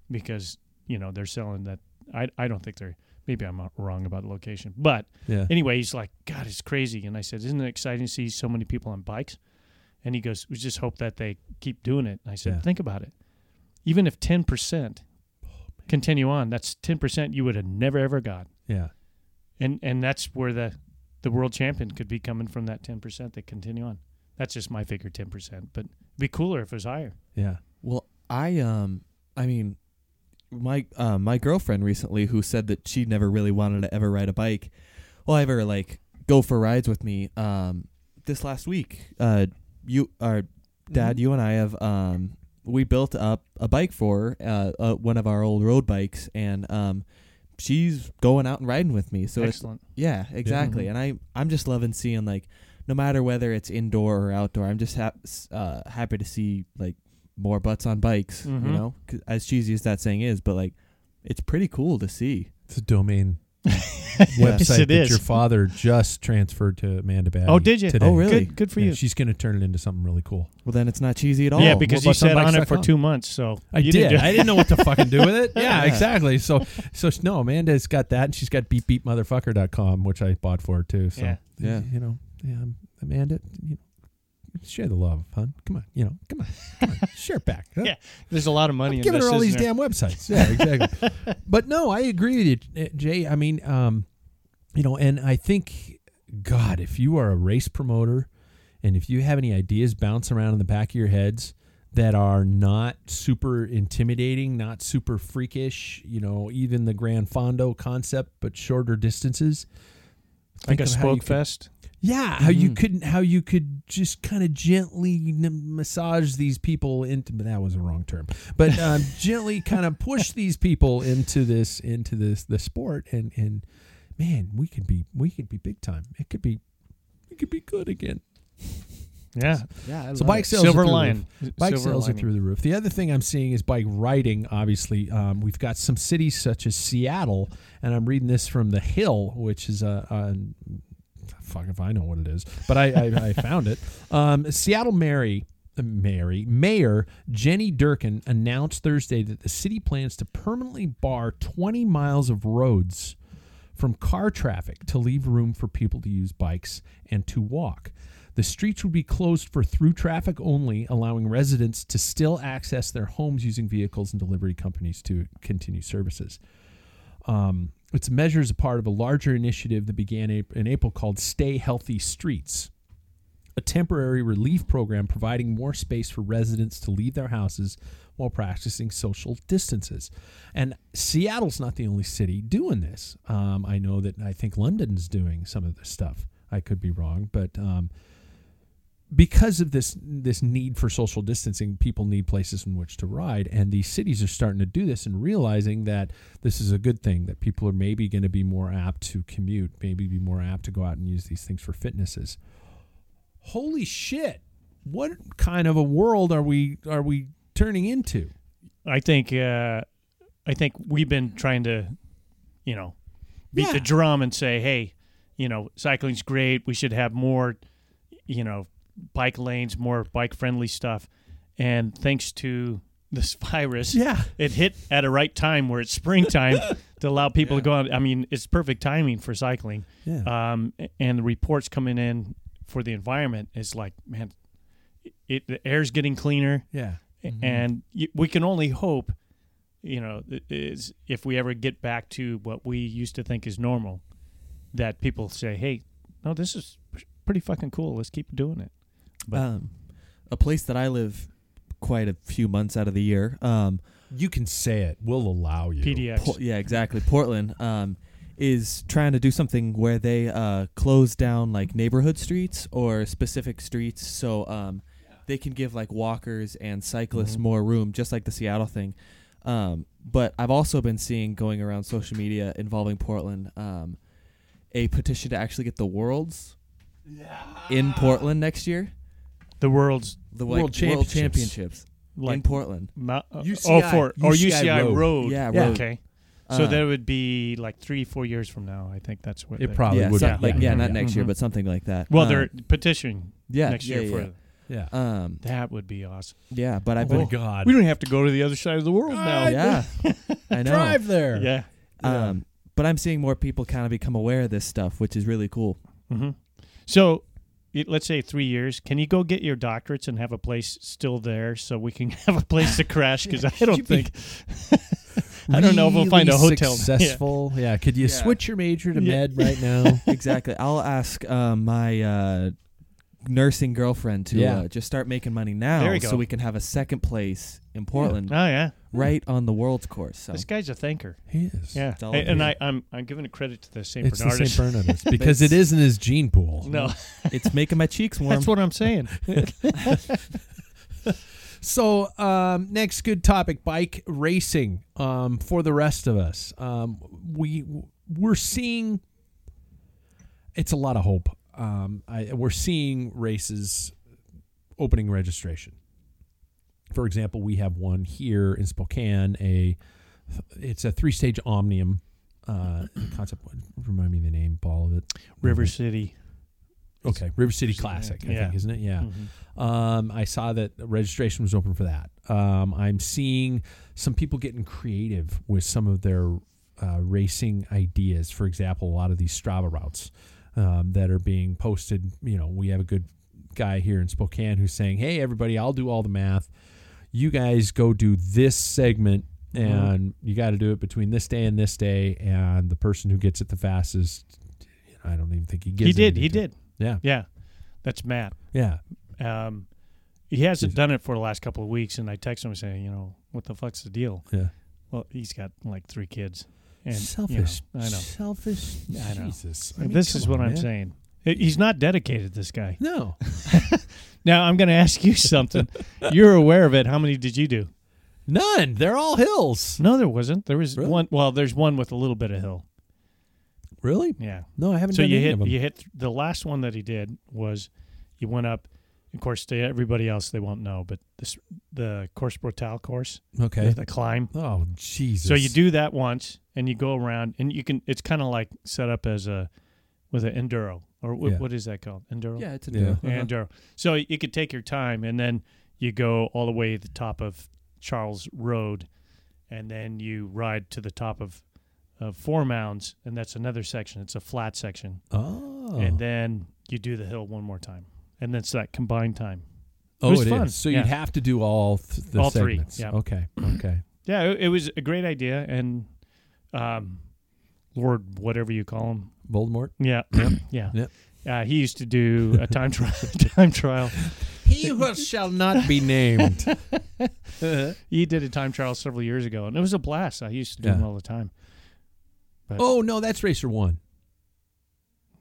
because you know they're selling that. I I don't think they're. Maybe I'm wrong about the location, but yeah. anyway, he's like, God, it's crazy. And I said, Isn't it exciting to see so many people on bikes? And he goes, We just hope that they keep doing it. And I said, Yeah. Think about it. Even if 10% continue on, that's 10% you would have never, ever got. yeah. And and that's where the, the world champion could be coming from that 10% that continue on. That's just my figure, 10%. But it'd be cooler if it was higher. Yeah. Well, I um, I mean, my uh, my girlfriend recently who said that she never really wanted to ever ride a bike, well, I ever like go for rides with me. Um, this last week, uh, you, our dad, you and I have um, we built up a bike for her, uh, uh, one of our old road bikes, and um, she's going out and riding with me. So it's Excellent. yeah, exactly. And I I'm just loving seeing like no matter whether it's indoor or outdoor, I'm just hap- uh, happy to see like more butts on bikes. Mhm. You know, 'Cause as cheesy as that saying is, but like it's pretty cool to see. It's a domain Yes, website it that is. your father just transferred to Amanda Batty. Oh, did you? Today. Oh, really? Good, good for Yeah, you. She's going to turn it into something really cool. Well, then it's not cheesy at all. yeah, because you sat on it for two months. So I did. Didn't I didn't know what to fucking do with it. Yeah, Yeah. exactly. So, so no, Amanda's got that, and she's got beepbeepmotherfucker.com, which I bought for her too. So, Yeah. Yeah. you know, yeah, Amanda, you know, share the love, hon. Come on, you know, come on, come on, share it back. huh? Yeah, There's a lot of money I'm in giving this. her all these isn't there? damn websites. Yeah, exactly. but no, I agree with you, Jay. I mean, um, you know, and I think, God, if you are a race promoter, and if you have any ideas bouncing around in the back of your heads that are not super intimidating, not super freakish, you know, even the Grand Fondo concept, but shorter distances. like think a of how you spoke fest. Yeah, how you Mhm. couldn't, how you could just kind of gently n- massage these people into. But that was a wrong term. But um, gently kind of push these people into this, into this, the sport, and and man, we could be, we could be big time. It could be, it could be good again. Yeah, yeah. I So bike sales, silver are through the lion. Bike Silver sales are through the roof. The other thing I'm seeing is bike riding. Obviously, um, we've got some cities such as Seattle, and I'm reading this from the Hill, which is a. a fuck if I know what it is, but I, I, I found it. Um, Seattle Mary, uh, Mary Mayor Jenny Durkan announced Thursday that the city plans to permanently bar 20 miles of roads from car traffic to leave room for people to use bikes and to walk. The streets would be closed for through traffic only, allowing residents to still access their homes using vehicles and delivery companies to continue services. Um, its measure is a part of a larger initiative that began in April called Stay Healthy Streets, a temporary relief program providing more space for residents to leave their houses while practicing social distances. And Seattle's not the only city doing this. Um, I know that I think London's doing some of this stuff. I could be wrong, but um, because of this this need for social distancing, people need places in which to ride, and these cities are starting to do this and realizing that this is a good thing. That people are maybe going to be more apt to commute, maybe be more apt to go out and use these things for fitnesses. Holy shit! What kind of a world are we are we turning into? I think uh, I think we've been trying to, you know, beat Yeah. the drum and say, hey, you know, cycling's great. We should have more, you know, bike lanes, more bike friendly stuff. And thanks to this virus, Yeah, it hit at a right time where it's springtime to allow people to go out. I mean, it's perfect timing for cycling. yeah, Um, and the reports coming in for the environment is like, man, it the air's getting cleaner yeah. and y- we can only hope you know is if we ever get back to what we used to think is normal that people say hey no this is pretty fucking cool let's keep doing it But- um, a place that I live quite a few months out of the year. Um, You can say it. We'll allow you. pdx Po- yeah, exactly. Portland um, is trying to do something where they uh, close down like neighborhood streets or specific streets, so um, they can give like walkers and cyclists Mhm. more room, just like the Seattle thing. Um, but I've also been seeing going around social media involving Portland um, a petition to actually get the worlds in Portland next year. The world's The World like, Championships. championships in Portland. Mo- uh, UCI, oh, for or UCI UCI Road. Road. Yeah, Yeah. road. Okay. So Uh, that would be like three, four years from now. I think that's what It they- probably yeah, would. so- be. like yeah, not yeah. next year, Mhm. but something like that. Well, Um, they're petitioning yeah, next yeah, year for Yeah. yeah. Um, that would be awesome. yeah, but I've Oh been God. We don't have to go to the other side of the world now. yeah, I know. Drive there. Yeah. Um, but I'm seeing more people kind of become aware of this stuff, which is really cool. hmm So, it, let's say three years. Can you go get your doctorates and have a place still there so we can have a place to crash? Because I don't think. I don't know if we'll find a hotel. Successful. Yeah. Could you Yeah. switch your major to Yeah. med right now? exactly. I'll ask um, my uh, nursing girlfriend to Yeah. uh, just start making money now, There you go. so we can have a second place in Portland, Oh yeah, right on the world's course. So this guy's a thinker. he is. Yeah, It's and, and here. I, I'm I'm giving a credit to the Saint It's the Bernardus. St. Bernardus because it is in his gene pool. no, it's making my cheeks warm. that's what I'm saying. So, um, next good topic: bike racing. Um, for the rest of us, um, we we're seeing. It's a lot of hope. Um, I, we're seeing races opening registration. For example, we have one here in Spokane. A it's a three stage omnium uh, concept. Remind me the name, Paul of it. River City. Okay, River City Classic, I Yeah. think, isn't it? Yeah. Mhm. Um, I saw that registration was open for that. Um, I'm seeing some people getting creative with some of their uh, racing ideas. For example, a lot of these Strava routes um, that are being posted. You know, we have a good guy here in Spokane who's saying, "Hey, everybody, I'll do all the math. You guys go do this segment." And you got to do it between this day and this day, and the person who gets it the fastest, I don't even think he gives. He did. He did. Yeah, Yeah, that's Matt. yeah. Um, he hasn't done it for the last couple of weeks, and I text him saying, you know, what the fuck's the deal? Yeah. Well, he's got like three kids. And, you know, selfish. I know. Selfish. I know. Jesus. I mean, this is what on, I'm man. saying. He's not dedicated. This guy. No. Now I'm going to ask you something. You're aware of it. How many did you do? None. They're all hills. No, there wasn't. There was Really? one. Well, there's one with a little bit of hill. Really? Yeah. No, I haven't So done you hit you hit the last one that he did was you went up. Of course, to everybody else they won't know, but this the course brutal course, okay. the, the climb. Oh, Jesus. So you do that once, and you go around, and you can. It's kind of like set up as a with an enduro, or what, Yeah. what is that called? Enduro. yeah, it's a Yeah. deal. Yeah, uh-huh. enduro. So you could take your time, and then you go all the way to the top of Charles Road, and then you ride to the top of of Four Mounds, and that's another section. It's a flat section, Oh. and then you do the hill one more time, and that's that combined time. oh, was it fun. is. So Yeah. you'd have to do all th- the All three, yeah. Okay. Okay. Yeah, it, it was a great idea, and um, Lord, whatever you call him, Voldemort. yeah, yeah, Yep. Uh, he used to do a time trial. time trial. He who shall not be named. He did a time trial several years ago, and it was a blast. I used to do Yeah. them all the time. oh no, that's Racer One.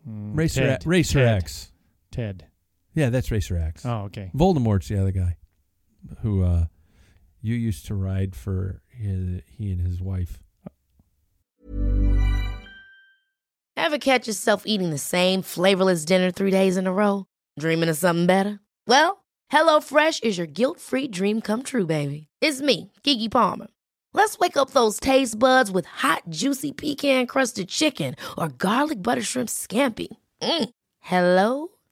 Mm, Racer Ted. Racer Ted. X. Ted. Yeah, that's Racer X. Oh, okay. Voldemort's the other guy, who uh, you used to ride for. His, he and his wife. Ever catch yourself eating the same flavorless dinner three days in a row? Dreaming of something better? Well, HelloFresh is your guilt-free dream come true, baby. It's me, Keke Palmer. Let's wake up those taste buds with hot, juicy pecan-crusted chicken or garlic butter shrimp scampi. Mm. Hello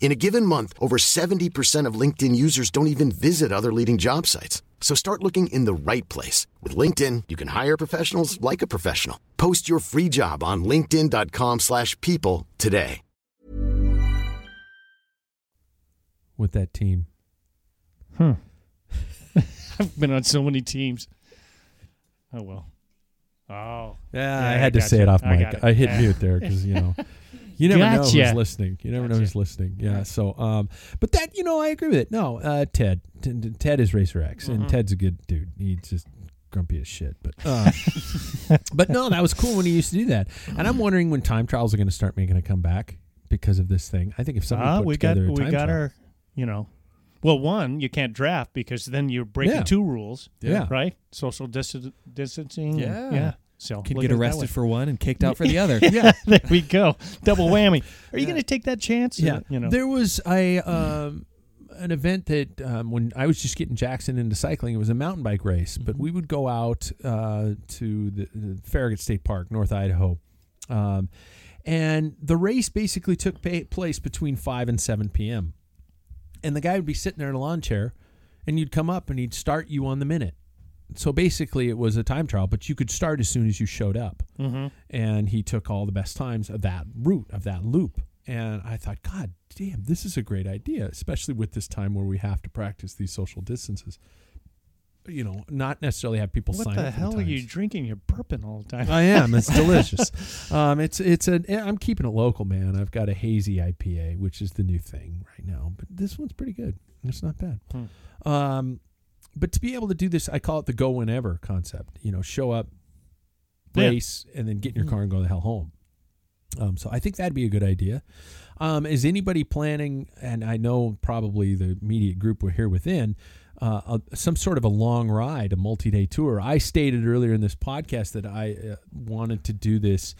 In a given month, over 70% of LinkedIn users don't even visit other leading job sites. So start looking in the right place. With LinkedIn, you can hire professionals like a professional. Post your free job on linkedin.com/people slash people today. with that team. Huh. Hmm. I've been on so many teams. Oh well. Oh. Yeah, Yeah, I I had to say you. it off I mic. got it. I hit Yeah. mute there because you know You never know Gotcha. who's listening. You never know who's listening. Yeah. So, um, but that you know, I agree with it. No, uh, Ted, T- T- Ted is Racer X, Mm-hmm. and Ted's a good dude. He's just grumpy as shit. But, uh, but no, that was cool when he used to do that. And I'm wondering when time trials are going to start making a comeback because of this thing. I think if somebody put we got we got trial, our, you know, well, one you can't draft because then you're breaking Yeah. two rules. Yeah. Right. Social distan- distancing. and- Yeah. Yeah. So Can get at it that arrested for one and kicked out for the other. yeah. There we go. Double whammy. Are you going to take that chance? Yeah, Uh, You know. there was a um, an event that um, when I was just getting Jackson into cycling, it was a mountain bike race. But Mm-hmm. we would go out uh, to the, the Farragut State Park, North Idaho, um, and the race basically took pa- place between five and seven p.m. And the guy would be sitting there in a lawn chair, and you'd come up and he'd start you on the minute. So basically, it was a time trial, but you could start as soon as you showed up mm-hmm. and he took all the best times of that route of that loop and i thought god damn this is a great idea especially with this time where we have to practice these social distances you know not necessarily have people What sign the up for hell are you drinking? You're burping all the time. i am it's delicious um it's it's a i'm keeping it local man i've got a hazy ipa which is the new thing right now but this one's pretty good it's not bad Hmm. um but to be able to do this i call it the go whenever concept you know show up Yeah. race and then get in your Mhm. car and go the hell home. Um, so I think that'd be a good idea. Um, is anybody planning? And I know probably the immediate group we're here within uh, a, some sort of a long ride, a multi-day tour. I stated earlier in this podcast that I uh, wanted to do this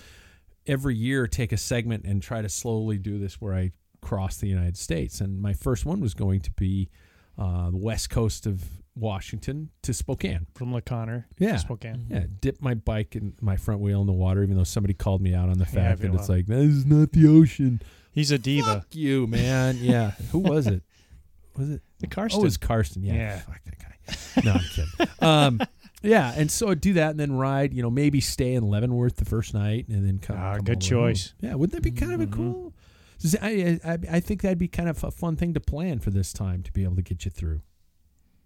every year, take a segment and try to slowly do this where I cross the United States. And my first one was going to be uh, the west coast of Washington to Spokane. From La Conner. Yeah. Spokane. Yeah, dip my bike and my front wheel in the water, even though somebody called me out on the Yeah, fact that it's like that is not the ocean. He's a diva. Fuck you, man. Yeah, who was it? Was it? The Oh, it was Karsten. Yeah, Yeah. fuck that guy. No, I'm kidding. Um, yeah, and so I'd do that and then ride. You know, maybe stay in Leavenworth the first night and then come. Ah, come good all the way home. choice. Yeah, wouldn't that be kind of a Mhm. cool? I, I I think that'd be kind of a fun thing to plan for this time to be able to get you through.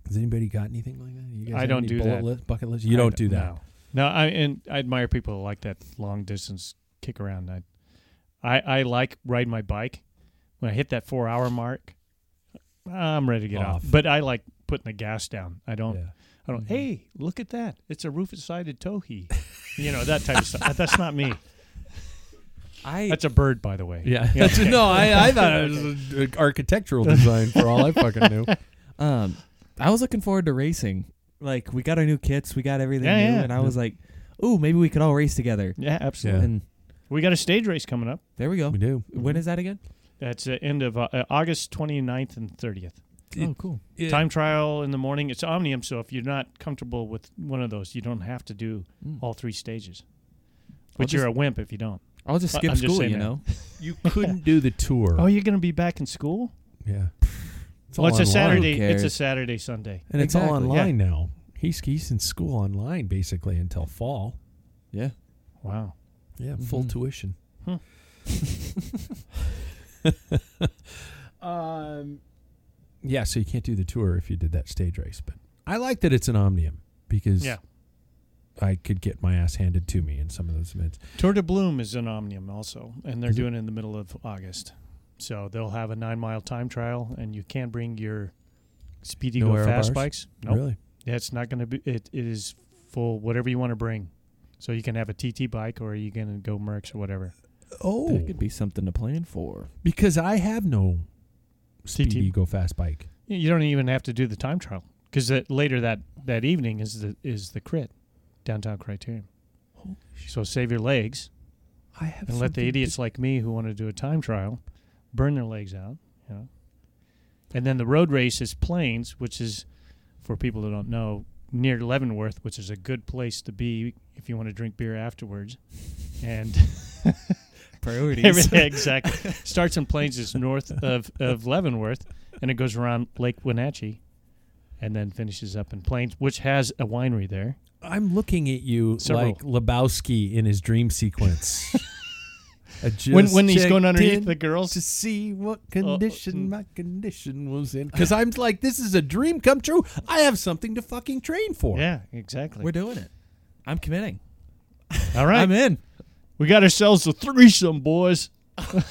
Has anybody got anything like that? You guys I don't do that. List, bucket list. You I don't do that. No, no I and I admire people who like that long distance kick around. I, I, I like riding my bike. When I hit that four hour mark, I'm ready to get off. Off. But I like putting the gas down. I don't. Yeah. I don't. Hey, look at that! It's a rufous-sided towhee. you know that type of stuff. That's not me. I That's a bird, by the way. Yeah. okay. no, I, I thought it was an architectural design for all I fucking knew. um I was looking forward to racing. Like we got our new kits, we got everything Yeah, new, yeah. and I was like, "Ooh, maybe we could all race together." Yeah, absolutely. And We got a stage race coming up. there we go. We do. When is that again? That's the end of uh, uh, August 29th and 30th. It- oh, cool. It- Time trial in the morning. It's Omnium, so if you're not comfortable with one of those, you don't have to do Mm. all three stages. I'll But you're just- a wimp if you don't. I'll just I- skip I'm just school, saying you that. know. You couldn't do the tour. Oh, you're going to be back in school? yeah. It's well, all it's a. Saturday. It's a? Saturday, Sunday. And it's all Exactly, online now. He's he's in school online basically until fall. Yeah. Wow. Yeah, full Mhm. tuition. Hmm. um, yeah, so you can't do the tour if you did that stage race. But I like that it's an Omnium because Yeah. I could get my ass handed to me in some of those events. Tour de Bloom is an Omnium also, and they're Is it? doing it in the middle of August. So they'll have a nine mile time trial, and you can't bring your Speedy No Go fast bars? bikes. Nope. Really? Yeah, it's not going to be. It, it is full whatever you want to bring. So you can have a TT bike, or you can go Merckx or whatever. Oh, That could be something to plan for. because I have no speedy TT. go fast bike. You don't even have to do the time trial because later that that evening is the is the crit downtown Criterion. So save your legs I have and let the idiots like me who want to do a time trial burn their legs out. You know, and then the road race is Plains, which is for people that don't know near Leavenworth, which is a good place to be if you want to drink beer afterwards. And Priorities. Exactly. Starts in Plains is north of, of Leavenworth, and it goes around Lake Wenatchee, and then finishes up in Plains, which has a winery there. I'm looking at you Several. like Lebowski in his dream sequence. I When when he's going underneath the girls, to see what condition mm. my condition was in. Because I'm like, this is a dream come true. I have something to fucking train for. yeah, exactly. We're doing it. I'm committing. All right, I'm in. we got ourselves a threesome, boys. oh,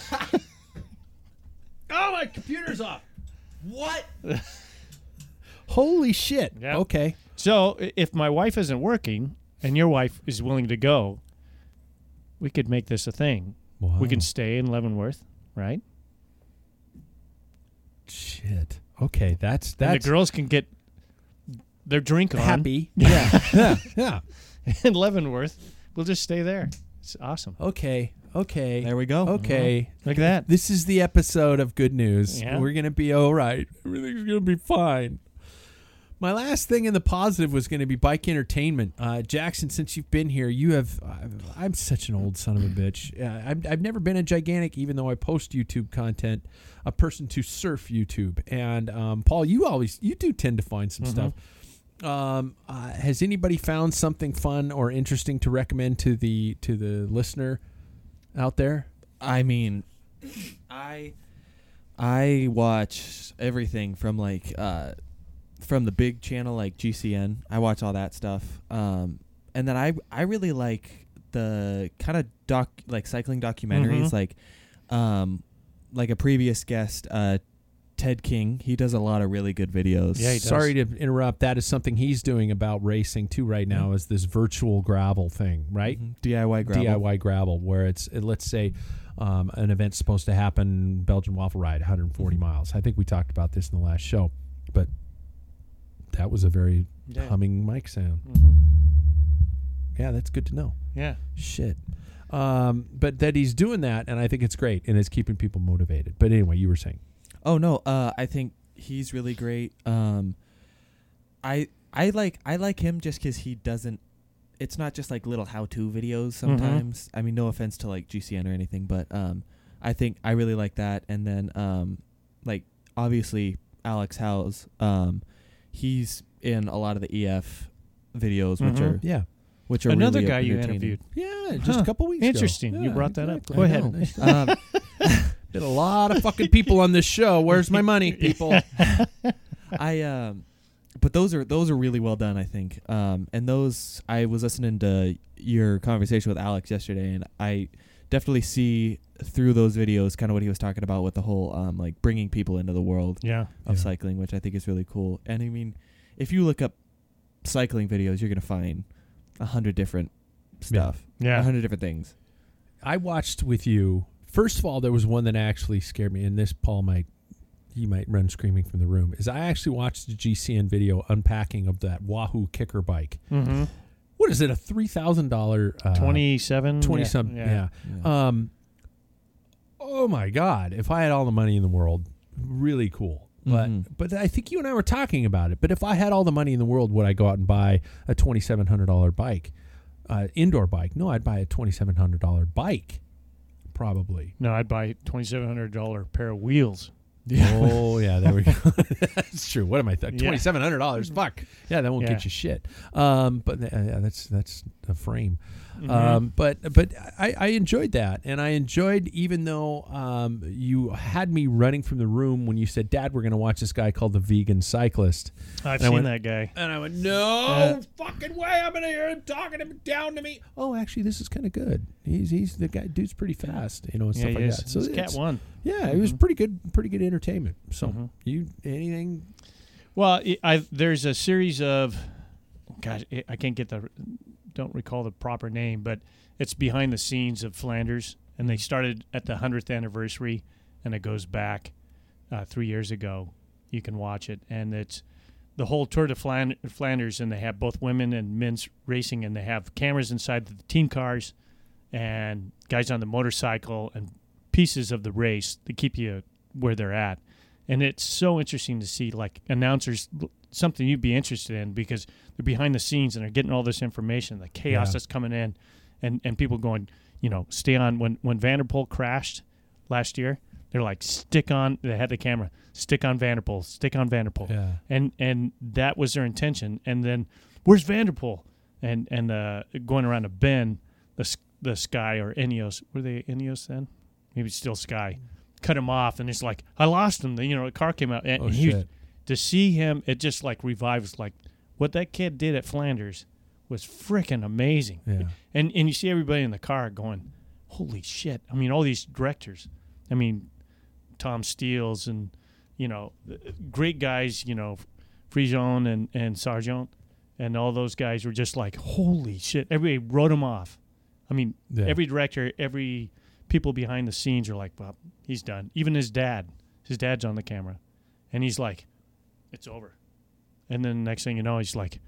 my computer's off. What? Holy shit. Yep. Okay. So if my wife isn't working and your wife is willing to go, we could make this a thing. Wow. We can stay in Leavenworth, right? Shit. Okay, that's And that's the girls can get their drink on happy. Yeah. yeah. Yeah. in Leavenworth. We'll just stay there. It's awesome. Okay. Okay. There we go. Okay. Look at that. This is the episode of good news. Yeah. We're going to be all right. Everything's going to be fine. My last thing in the positive was going to be bike entertainment. Uh, Jackson, since you've been here, you have. I'm such an old son of a bitch. Uh, I've, I've never been a gigantic, even though I post YouTube content, a person to surf YouTube. And um, Paul, you always you do tend to find some stuff. Um, uh, has anybody found something fun or interesting to recommend to the to the listener out there? I mean, I I watch everything from like uh from the big channel like GCN. I watch all that stuff. Um and then I I really like the kind of doc like cycling documentaries Mhm. like um like a previous guest uh Ted King. He does a lot of really good videos. Yeah, he does. Sorry to interrupt. That is something he's doing about racing too right now. Is this virtual gravel thing, right? Mhm. DIY gravel. DIY gravel, where it's uh, let's say um, an event's supposed to happen, Belgian waffle ride, 140 Mm-hmm. miles. I think we talked about this in the last show, but that was a very Yeah. humming mic sound. Mhm. Yeah, that's good to know. Yeah. Shit. Um, but that he's doing that, and I think it's great, and it's keeping people motivated. But anyway, you were saying. Oh no, uh, I think he's really great. Um, I I like I like him just because he doesn't. It's not just like little how-to videos. Sometimes I mean, no offense to like GCN or anything, but um, I think I really like that. And then um, like obviously Alex Howes, um, he's in a lot of the EF videos, which Mhm. are Yeah. which are Another really guy you entertaining. interviewed. Yeah, just Huh. a couple weeks ago. Interesting. You Yeah, brought that up. exactly. Go I ahead. know. Nice. um, Did a lot of fucking people on this show. Where's my money, people? I um but those are those are really well done, I think. Um and those I was listening to your conversation with Alex yesterday and I definitely see through those videos kind of what he was talking about with the whole um like bringing people into the world Yeah. of Yeah. cycling, which I think is really cool. And I mean, if you look up cycling videos, you're going to find a hundred different stuff. Yeah. A hundred different things. I watched with you. First of all, there was one that actually scared me, and this Paul might he might run screaming from the room. Is I actually watched the GCN video unpacking of that Wahoo KICKR bike. Mm-hmm. What is it? A three thousand dollar uh, 27. twenty yeah. some yeah. Yeah. Um. Oh my God! If I had all the money in the world, really cool. But Mhm. but I think you and I were talking about it. But if I had all the money in the world, would I go out and buy a twenty seven hundred dollar bike, uh, indoor bike? No, I'd buy a twenty seven hundred dollar bike, probably. No, I'd buy $2,700 pair of wheels. Oh yeah, there we go. that's true. What am I? Th- Twenty seven hundred dollars. Fuck. Yeah, that won't Yeah. get you shit. Um, but uh, yeah, that's that's a frame. Mm-hmm. Um, but but I, I enjoyed that, and I enjoyed even though um, you had me running from the room when you said, "Dad, we're going to watch this guy called the Vegan Cyclist," I've And seen went- that guy. and I went, "No fucking way! I'm going to hear him talking him down to me." Oh, actually, this is kind of good. He's he's the guy. Dude's pretty fast, you know, and Yeah, stuff like is. that. So it's- Cat 1. Yeah, it was pretty good. Pretty good entertainment. So Mhm. you anything? Well, I, there's a series of, gosh, I can't get the, don't recall the proper name, but it's behind the scenes of Flanders, and they started at the hundredth anniversary, and it goes back uh, three years ago. You can watch it, and it's the whole Tour de Flanders, and they have both women and men's racing, and they have cameras inside the team cars, and guys on the motorcycle, and pieces of the race to keep you where they're at and it's so interesting to see like announcers something you'd be interested in because they're behind the scenes and they're getting all this information the chaos Yeah. that's coming in and and people going you know stay on when when van der Poel crashed last year they're like stick on they had the camera stick on van der Poel stick on van der Poel Yeah. and and that was their intention and then where's van der Poel and and uh going around a bend the the sky or Ineos were they Ineos then maybe still sky cut him off and it's like i lost him the you know the car came out and Oh he, shit. To see him it just like revives like what that kid did at flanders was freaking amazing Yeah. and and you see everybody in the car going holy shit. I mean, all these directors. I mean, Tom Steels and you know, great guys. You know, Frison and and Sergeant and all those guys were just like, holy shit. Everybody wrote them off. I mean, Yeah. every director, every people behind the scenes are like, well, he's done. Even his dad, his dad's on the camera, and he's like, it's over. And then the next thing you know, he's like,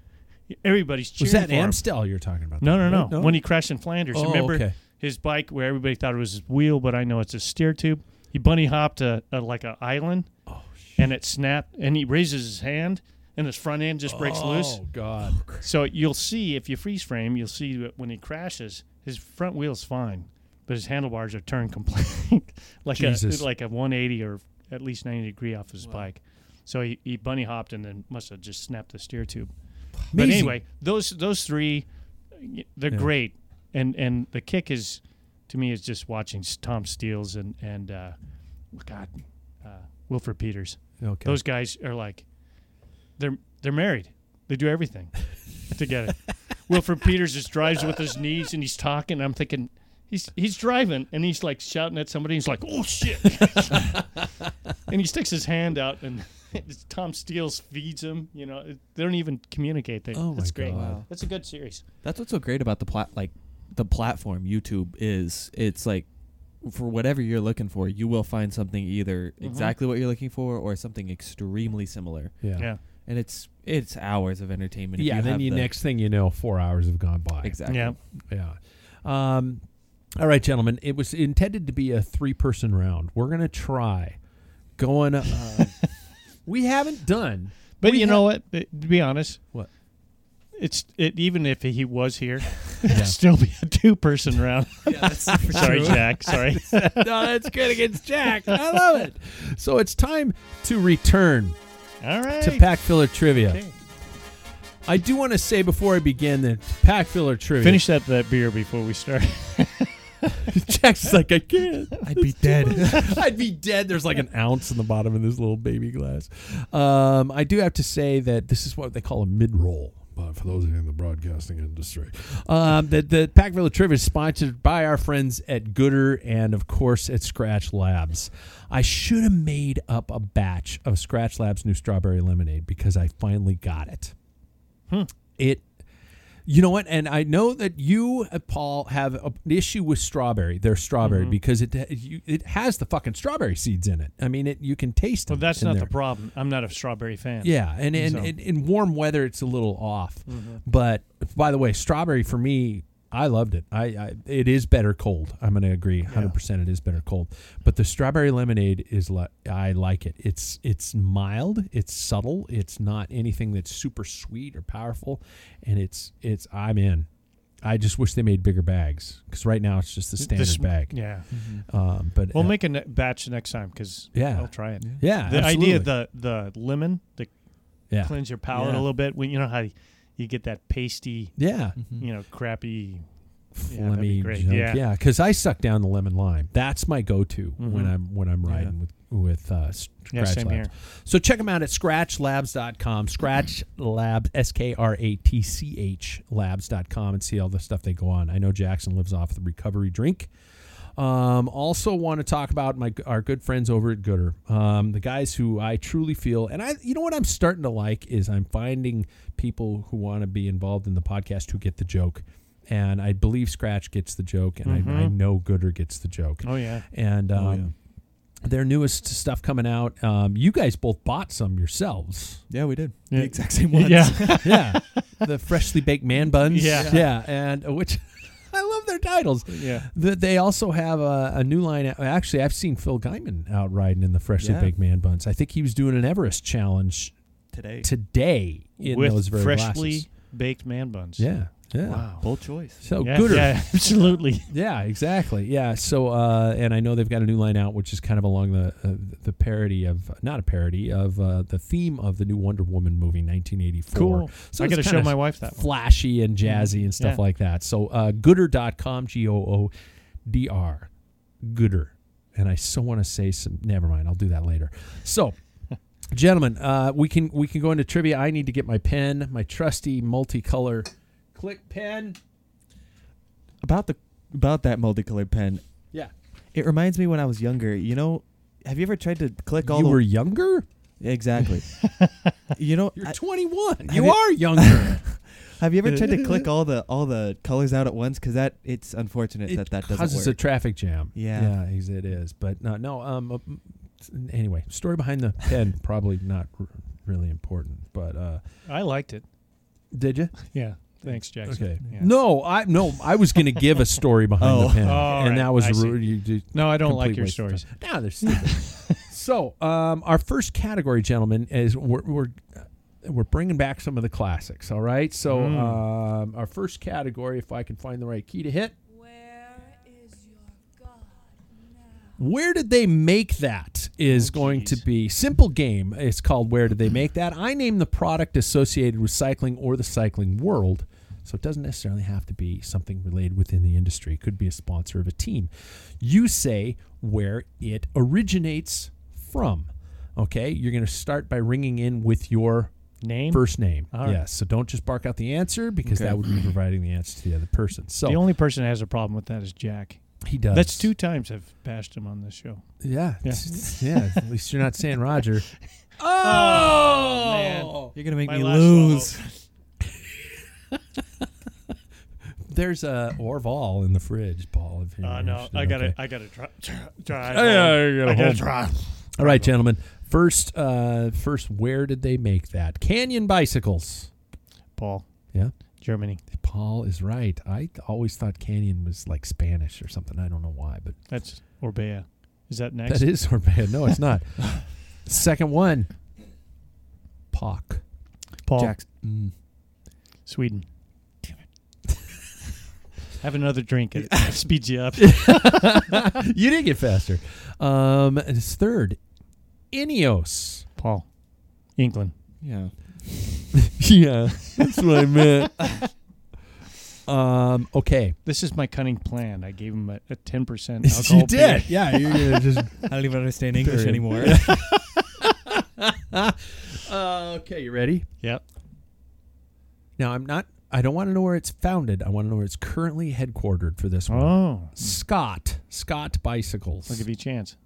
everybody's cheering Was that for him. Amstel you're talking about? No, no, right? no, When he crashed in Flanders, Oh, remember okay. his bike where everybody thought it was his wheel, but I know it's a steer tube. He bunny hopped a, a like an island, Oh, and it snapped. And he raises his hand, and his front end just breaks oh, loose. Oh God. So you'll see if you freeze frame, you'll see that when he crashes, his front wheel's fine, but his handlebars are turned complete, like Jesus. a like a 180 or at least 90 degree off his bike. So he, he bunny hopped and then must have just snapped the steer tube. But anyway, those those three, they're Yeah. great, and and the kick is, to me, is just watching Tom Steels and and uh, God, uh, Wilfried Peeters. Okay. Those guys are like, they're they're married. They do everything together. Wilfried Peeters just drives with his knees and he's talking. I'm thinking. He's, he's driving and he's like shouting at somebody. He's like, "Oh shit!" and he sticks his hand out, and Tom Steels feeds him. You know, they don't even communicate. They, Oh, my that's great. God. That's a good series. That's what's so great about the plat like the platform YouTube is it's like for whatever you're looking for, you will find something either exactly what you're looking for or something extremely similar. yeah. Yeah, And it's it's hours of entertainment. if Yeah. you then have you the- next thing you know, four hours have gone by. exactly. yeah. Yeah. Um, all right, gentlemen. It was intended to be a three-person round. We're gonna try going. Uh, we haven't done. But We you ha- know what? To be honest, What? It's it. Even if he was here, Yeah. it'd still be a two-person round. Yeah, that's Sorry, sure. Jack. Sorry. no, that's good against Jack. I love it. So it's time to return All right. to pack filler trivia. Okay. I do want to say before I begin that pack filler trivia. Finish that that beer before we start. Jack's like I can't. I'd be dead. I'd be dead. There's like an ounce in the bottom of this little baby glass. Um, I do have to say that this is what they call a mid roll. But for those of you in the broadcasting industry, um, that the Packfiller Trivia is sponsored by our friends at Goodr and of course at Skratch Labs. I should have made up a batch of Skratch Labs new strawberry lemonade because I finally got it. It you know what? And I know that you, uh, Paul, have a- an issue with strawberry. Their strawberry Mm-hmm. because it you, it has the fucking strawberry seeds in it. I mean, it you can taste well, that's not there. the problem. I'm not a strawberry fan. Yeah, and and, So- and in warm weather, it's a little off. Mm-hmm. But by the way, strawberry for me, I loved it. I, I it is better cold. I'm going to agree, hundred percent. It is better cold. But the strawberry lemonade is like I like it. It's it's mild. It's subtle. It's not anything that's super sweet or powerful, and it's it's I'm in. I just wish they made bigger bags because right now it's just the standard This- bag. Yeah. Um, but We'll uh, make a ne- batch next time because Yeah. I'll try it. yeah, The absolutely. idea of the the lemon to yeah cleanse your palate Yeah. a little bit. When you know how you get that pasty, yeah. you know, crappy. Yeah, that'd phlegmy great. Yeah. yeah, because I suck down the lemon lime. That's my go-to when Mhm. I'm when I'm riding with with uh, Skratch Yeah, same Labs. here. So check them out at skratchlabs.com. Skratch Labs, S K R A T C H Labs.com, and see all the stuff they go on. I know Jackson lives off the recovery drink. Um, also, want to talk about my our good friends over at Goodr, um, the guys who I truly feel, and I, you know what I'm starting to like is I'm finding people who want to be involved in the podcast who get the joke, and I believe Skratch gets the joke, and I, I know Goodr gets the joke, Oh yeah. and um, their newest stuff coming out. Um, you guys both bought some yourselves. Yeah, we did. Yeah. The exact same ones. Yeah. yeah, the freshly baked man buns. Yeah. yeah, and uh, which I love their titles. Yeah. The, they also have a, a new line. Actually, I've seen Phil Gaimon out riding in the freshly Yeah. baked man buns. I think he was doing an Everest challenge Today. today in With those very freshly glasses. baked man buns. Yeah, yeah. Wow. Bold choice. So Yeah, goodr. yeah, absolutely. Yeah, exactly. Yeah. So, uh, and I know they've got a new line out, which is kind of along the uh, the parody of not a parody of uh, the theme of the new Wonder Woman movie, 1984. Cool. So I got to show my wife that one. flashy and jazzy and stuff Yeah. like that. So, uh, goodr.com, G O O D R, goodr. And I so want to say some. Never mind. I'll do that later. So. Gentlemen, uh, we can we can go into trivia. I need to get my pen, my trusty multicolor click pen. About the about that multicolored pen. Yeah. It reminds me when I was younger. You know, have you ever tried to click all You the were younger? exactly? you know, You're I- 21. You you- are younger. have you ever tried to click all the all the colors out at once? Because that it's unfortunate it that that doesn't causes a traffic jam. Yeah. yeah, it is. But no, no. Um, uh, anyway, story behind the pen probably not r- really important. But uh, I liked it. did you? Yeah. Thanks, Jackson. Okay. Yeah. No, I no. I was going to give a story behind Oh. the pen, Oh, and right. that was I see. rude. You, you, No, I don't like your stories. time. No, they're stupid. so, um, our first category, gentlemen, is we're we're, uh, we're bringing back some of the classics. All right. So, Mm. um, our first category, if I can find the right key to hit, Where is your God now? Where did they make that is Oh, going to be simple game. It's called Where Did They Make That? I name the product associated with cycling or the cycling world. So it doesn't necessarily have to be something related within the industry. It could be a sponsor of a team. You say where it originates from. Okay? You're going to start by ringing in with your Name. first name. All right. yes. So don't just bark out the answer because Okay. that would be providing the answer to the other person. So the only person that has a problem with that is Jack. He does. That's two times I've bashed him on this show. Yeah. Yeah. yeah. At least you're not saying Roger. Oh, oh, man. You're gonna make My me lose. There's a Orval in the fridge, Paul. If you're Uh, no, interested. I gotta, Okay. I gotta try. try, try yeah, you gotta I gotta try. All right, gentlemen. First, uh, first, where did they make that? Canyon bicycles. Paul, Yeah, Germany. Paul is right. I always thought Canyon was like Spanish or something. I don't know why, but That's Orbea. Is that next? that is Orbea. No, it's not. Second one, POC. Paul, Jackson. Mm. Sweden. Damn it. Have another drink. It speeds you up. you did get faster. Um, and it's third, Ineos. Paul, England. Yeah. yeah, that's what I meant. um, okay. This is my cunning plan. I gave him a, a 10% alcohol. you beer. did. Yeah, you're gonna just I don't even understand English Period. anymore. Uh, okay, you ready? Yep. Now, I'm not. I don't want to know where it's founded. I want to know where it's currently headquartered for this one. Oh, Scott. Scott Bicycles. I'll give you a chance.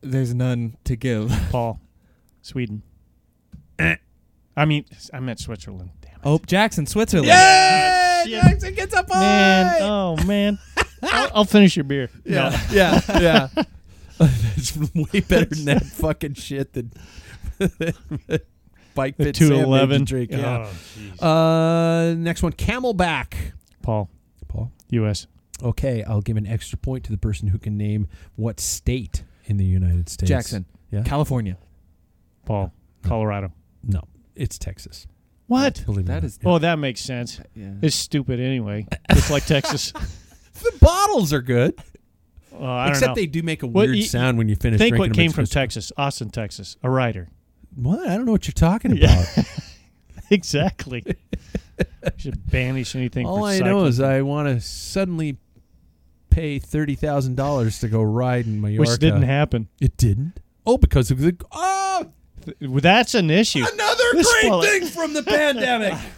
There's none to give. Paul, Sweden. I mean, I meant Switzerland. Damn it. Oh, Jackson, Switzerland. Yay! Shit. Jackson gets a point. Man, oh man. I'll, I'll finish your beer. Yeah, No. yeah, yeah. It's way better than that fucking shit that Bike The Pit Sam made you 211. drink. Yeah. Oh, jeez. Uh, next one, CamelBak. Paul, Paul. U.S. Okay, I'll give an extra point to the person who can name what state in the United States. Jackson. Yeah. California. Paul, Colorado. No, it's Texas. What? Believe it That not. is- Oh, that makes sense. Yeah. It's stupid anyway. Just like Texas. the bottles are good. Well, I don't Except know. they do make a What weird y- sound when you finish Think drinking what them. came It's from just- Texas, Austin, Texas. A writer. What? I don't know what you're talking Yeah. about. exactly. should banish anything. All for I know cycling. is I want to suddenly pay thirty thousand dollars to go ride in Mallorca. which didn't happen. It didn't. Oh, because of the oh Well, That's an issue. another This great fella- thing from the pandemic.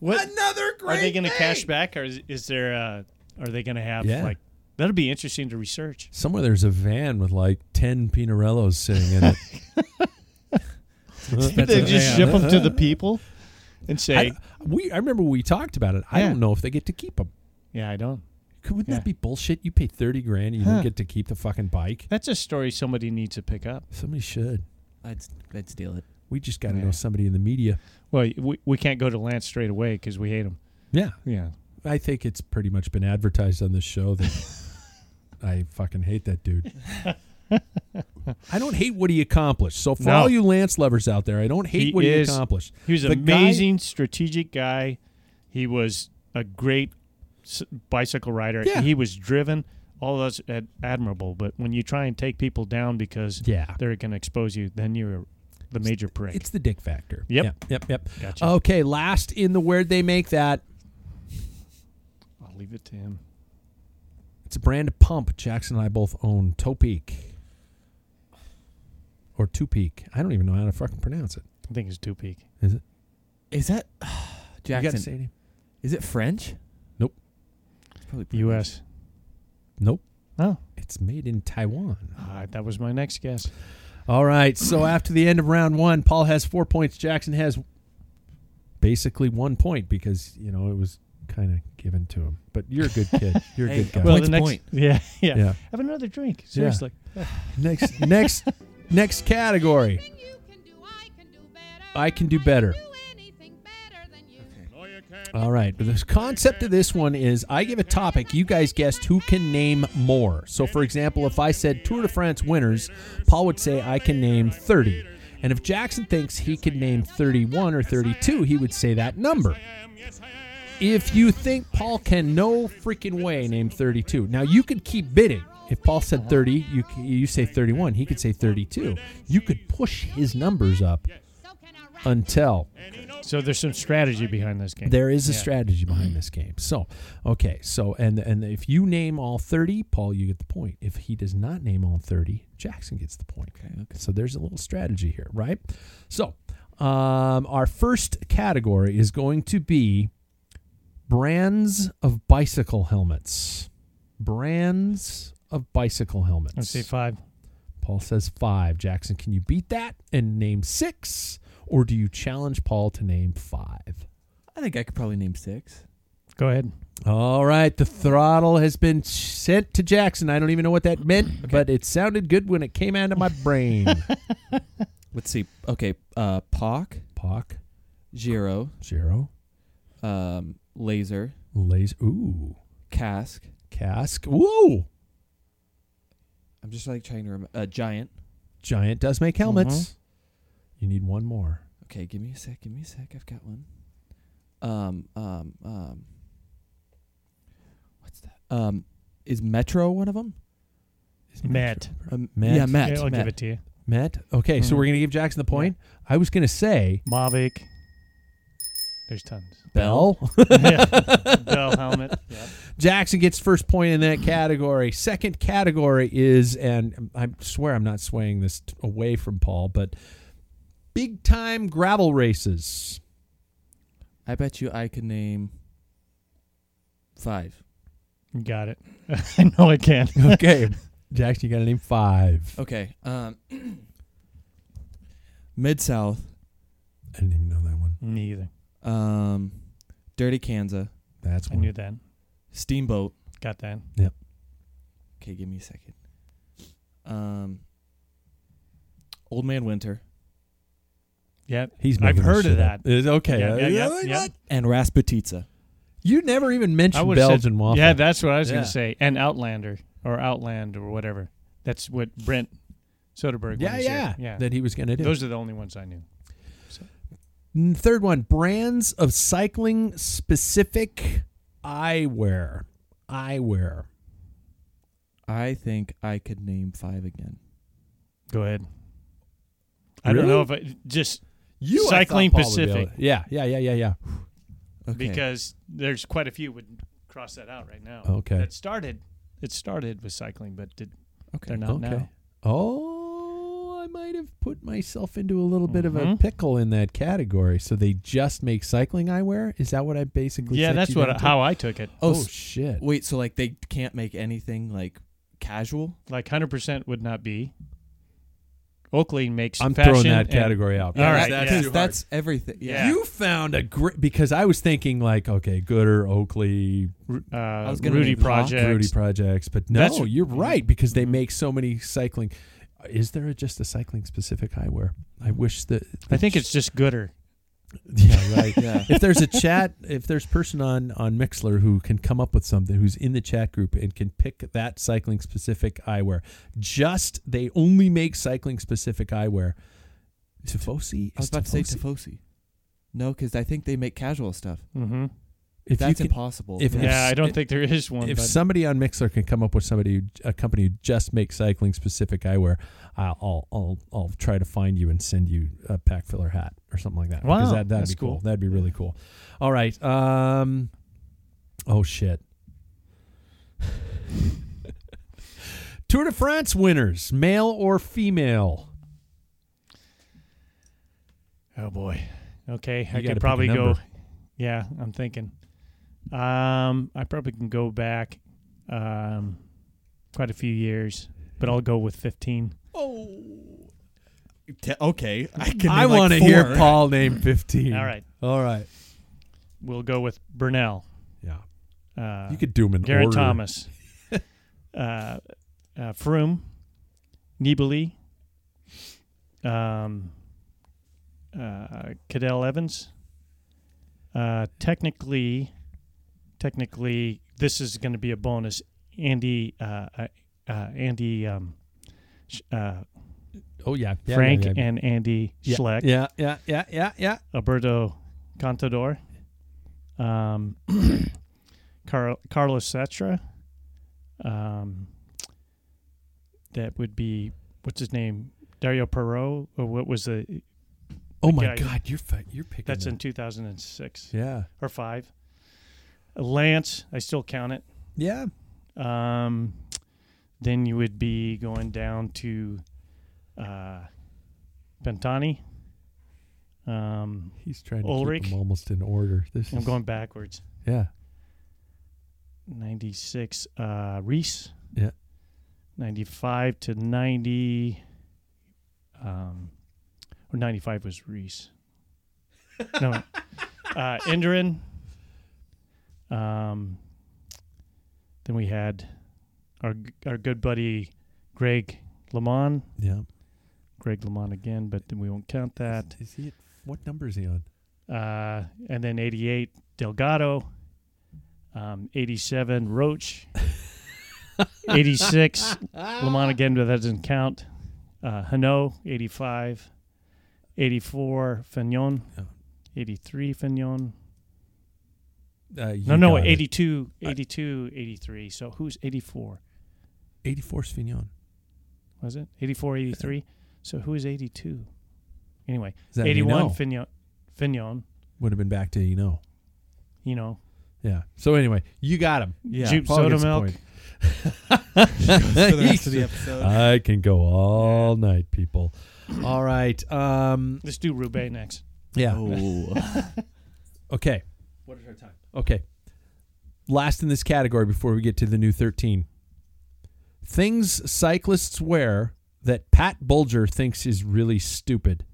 What Another great. are they going to cash back, or is, is there? Uh, are they going to have Yeah. like? That'll be interesting to research. Somewhere there's a van with like ten Pinarellos sitting in it. they just ship them to the people and say, I, we I remember we talked about it. I Yeah. don't know if they get to keep them. "Yeah, I don't." Wouldn't Yeah. that be bullshit? You pay thirty grand, and you Huh. don't get to keep the fucking bike. That's a story somebody needs to pick up. Somebody should. I'd, I'd steal it. We just got to Yeah. know somebody in the media. Well, we, we can't go to Lance straight away because we hate him. Yeah, Yeah. I think it's pretty much been advertised on this show that I fucking hate that dude. I don't hate what he accomplished. So for No. all you Lance lovers out there, I don't hate He what is- he accomplished. He was The an guy- amazing strategic guy. He was a great s- bicycle rider. Yeah. He was driven. All that's ad- admirable. But when you try and take people down because Yeah, they're going to expose you, then you're the major prick. it's the dick factor. Yep. Yep. Yep. Yep. Gotcha. Okay, last in the where'd they make that? I'll leave it to him. It's a brand of pump Jackson and I both own. Topeak. Or Two Peak. I don't even know how to fucking pronounce it. I think it's two peak. Is it? Is that You got to Jackson? say it. Is it French? Nope. It's probably pretty U.S. Nope. Oh, It's made in Taiwan. uh, that was my next guess. All right. So after the end of round one, Paul has four points. Jackson has basically one point because you know it was kind of given to him. But you're a good kid. You're a Hey, good guy. well, the Point's next, point. Yeah, yeah, Yeah. Have another drink. Seriously. next, next, next category. I can do better. All right. The concept of this one is I give a topic. You guys guessed who can name more. So, for example, if I said Tour de France winners, Paul would say I can name 30. And if Jackson thinks he can name 31 or 32, he would say that number. If you think Paul can no freaking way name 32, now you could keep bidding. If Paul said 30, you you say 31. He could say 32. You could push his numbers up until So there's some strategy behind this game. there is a Yeah. strategy behind this game. So, okay, so and and if you name all 30, Paul, you get the point. If he does not name all 30, Jackson gets the point. Okay, okay. So there's a little strategy here, right? So, um, our first category is going to be brands of bicycle helmets. Brands of bicycle helmets. Let's say five. Paul says five. Jackson, can you beat that and name six? Or do you challenge Paul to name five? I think I could probably name six. Go ahead. All right, the throttle has been sent to Jackson. I don't even know what that meant, but it sounded good when it came out of my brain. Let's see. Okay, uh, POC, Pock, Giro, zero, um, Lazer, Lazer, ooh, Kask. Kask, woo. I'm just like trying to remember. Uh, Giant. Giant does make helmets. You need one more. Okay, give me a sec. Give me a sec. I've got one. Um, um, um. What's that? Um, is Metro one of them? Is Met. Um, Met. Yeah, Met. Yeah, I'll Met. give it to you. Met. Okay, so we're gonna give Jackson the point. I was gonna say Mavic. There's tons. Bell. yeah. Bell helmet. Yeah. Jackson gets first point in that category. Second category is, and I swear I'm not swaying this t- away from Paul, but big time gravel races. I bet you I can name five. Got it. I know I can. Okay, Jackson, you got to name five. Okay. Um, Mid South. I didn't even know that one. Me either. Um, Dirty Kansas. That's what I one. knew that. Steamboat. Got that. Yep. Okay, give me a second. Um, Old Man Winter Yeah. He's I've making this heard of shit that. up. It's okay. Yeah, yeah, yeah, like yeah. what? and Rasputitsa. You never even I mentioned would Belgian waffle. Yeah, that's what I was Yeah. going to say. And Outlander or Outland or whatever. That's what Brent Soderbergh. when yeah, he said- yeah, yeah. That he was going to do. Those are the only ones I knew. Mm, Third one, brands of cycling specific eyewear. Eyewear. I think I could name five again. Go ahead. I don't know if I just You Cycling thought Paul would be able Pacific. Yeah, yeah, yeah, yeah, yeah. Okay. because there's quite a few would cross that out right now. Okay. That started. It started with cycling, but did, okay. they're not okay. now. Oh, I might have put myself into a little bit of a Mhm. pickle in that category. So they just make cycling eyewear? Is that what I basically Yeah, that's you what down how I took it. Oh, Oh, shit. Wait, so like they can't make anything like casual? Like hundred percent would not be. Oakley makes. I'm fashion throwing that and- category out. All right, that's, yeah. too Because that's everything. Yeah. You found a great because I was thinking like, okay, Goodr, Oakley, Uh, was gonna Rudy projects, Rudy projects, but no, That's- you're right because they Mhm. make so many cycling. Is there just a cycling specific eyewear? I wish that. I think it's just goodr. Yeah, right. yeah. if there's a chat, if there's person on on Mixlr who can come up with something, who's in the chat group and can pick that cycling specific eyewear, just they only make cycling specific eyewear. Tifosi. I was about to say Tifosi- Tifosi. No, because I think they make casual stuff. Mm-hmm. If That's can, impossible. if- Yeah. Yeah, I don't if- think there is one. if but somebody on Mixlr can come up with somebody, who, a company who just makes cycling specific eyewear, I'll, I'll I'll I'll try to find you and send you a Packfiller hat or something like that. Wow, that that'd that's be cool. cool. That'd be really cool. All right. Um. Oh shit. Tour de France winners, male or female? oh boy. Okay, You I could probably go. Yeah, I'm thinking. Um, I probably can go back um, quite a few years, but I'll go with 15. Te- okay, I can. I want to hear Paul name 15. All right. All right. We'll go with Bernal. Yeah. Uh, You could do them in Gary order. Thomas, uh, uh, Froome, Nibali, um, uh, Cadel Evans. Uh, technically, technically, this is going to be a bonus. Andy, uh, uh, uh, Andy, um, uh, Oh, yeah. yeah Frank, yeah, yeah. and Andy. Schleck. Yeah, yeah, yeah, yeah, yeah. Alberto Contador, um, Car- Carlos Sastre. Um, that would be what's his name, Dario Perot, or what was the? Oh, my guy- God. You're, you're picking That's them. in 2006 Yeah. or five. Lance, I still count it. Yeah. Um, then you would be going down to uh, Pantani. Um, He's trying to Ullrich. keep them almost in order. This I'm is, going backwards. Yeah. 96 uh Riis. Yeah. 95 to 90 um or 95 was Riis. no. Uh Indurain. Um then we had our our good buddy Greg LeMond. Yeah. Greg LeMond again, but then we won't count that. Is he at, what number is he on? Uh, and then 88 Delgado, um, 87 Roach, 86 LeMond again, but that doesn't count. Uh, Hano, 85, 84 Fignon, Yeah. 83 Fignon. Uh, you No, no, got it. 82, 82, 83. So who's 84? 84 is Fignon. Was it 84, 83? So who is 82? Anyway, Is 81 you know? Fignon, Fignon, Would have been back to you know. you know. Yeah. So anyway, you got him. Yeah. Jupe Paul Soda Milk. point. for the rest of the episode. I can go all night, people. All right. Um. Let's do Roubaix next. Yeah. Oh. Okay. What is our time? Okay. Last in this category before we get to the new 13. Things cyclists wear that Pat Bulger thinks is really stupid.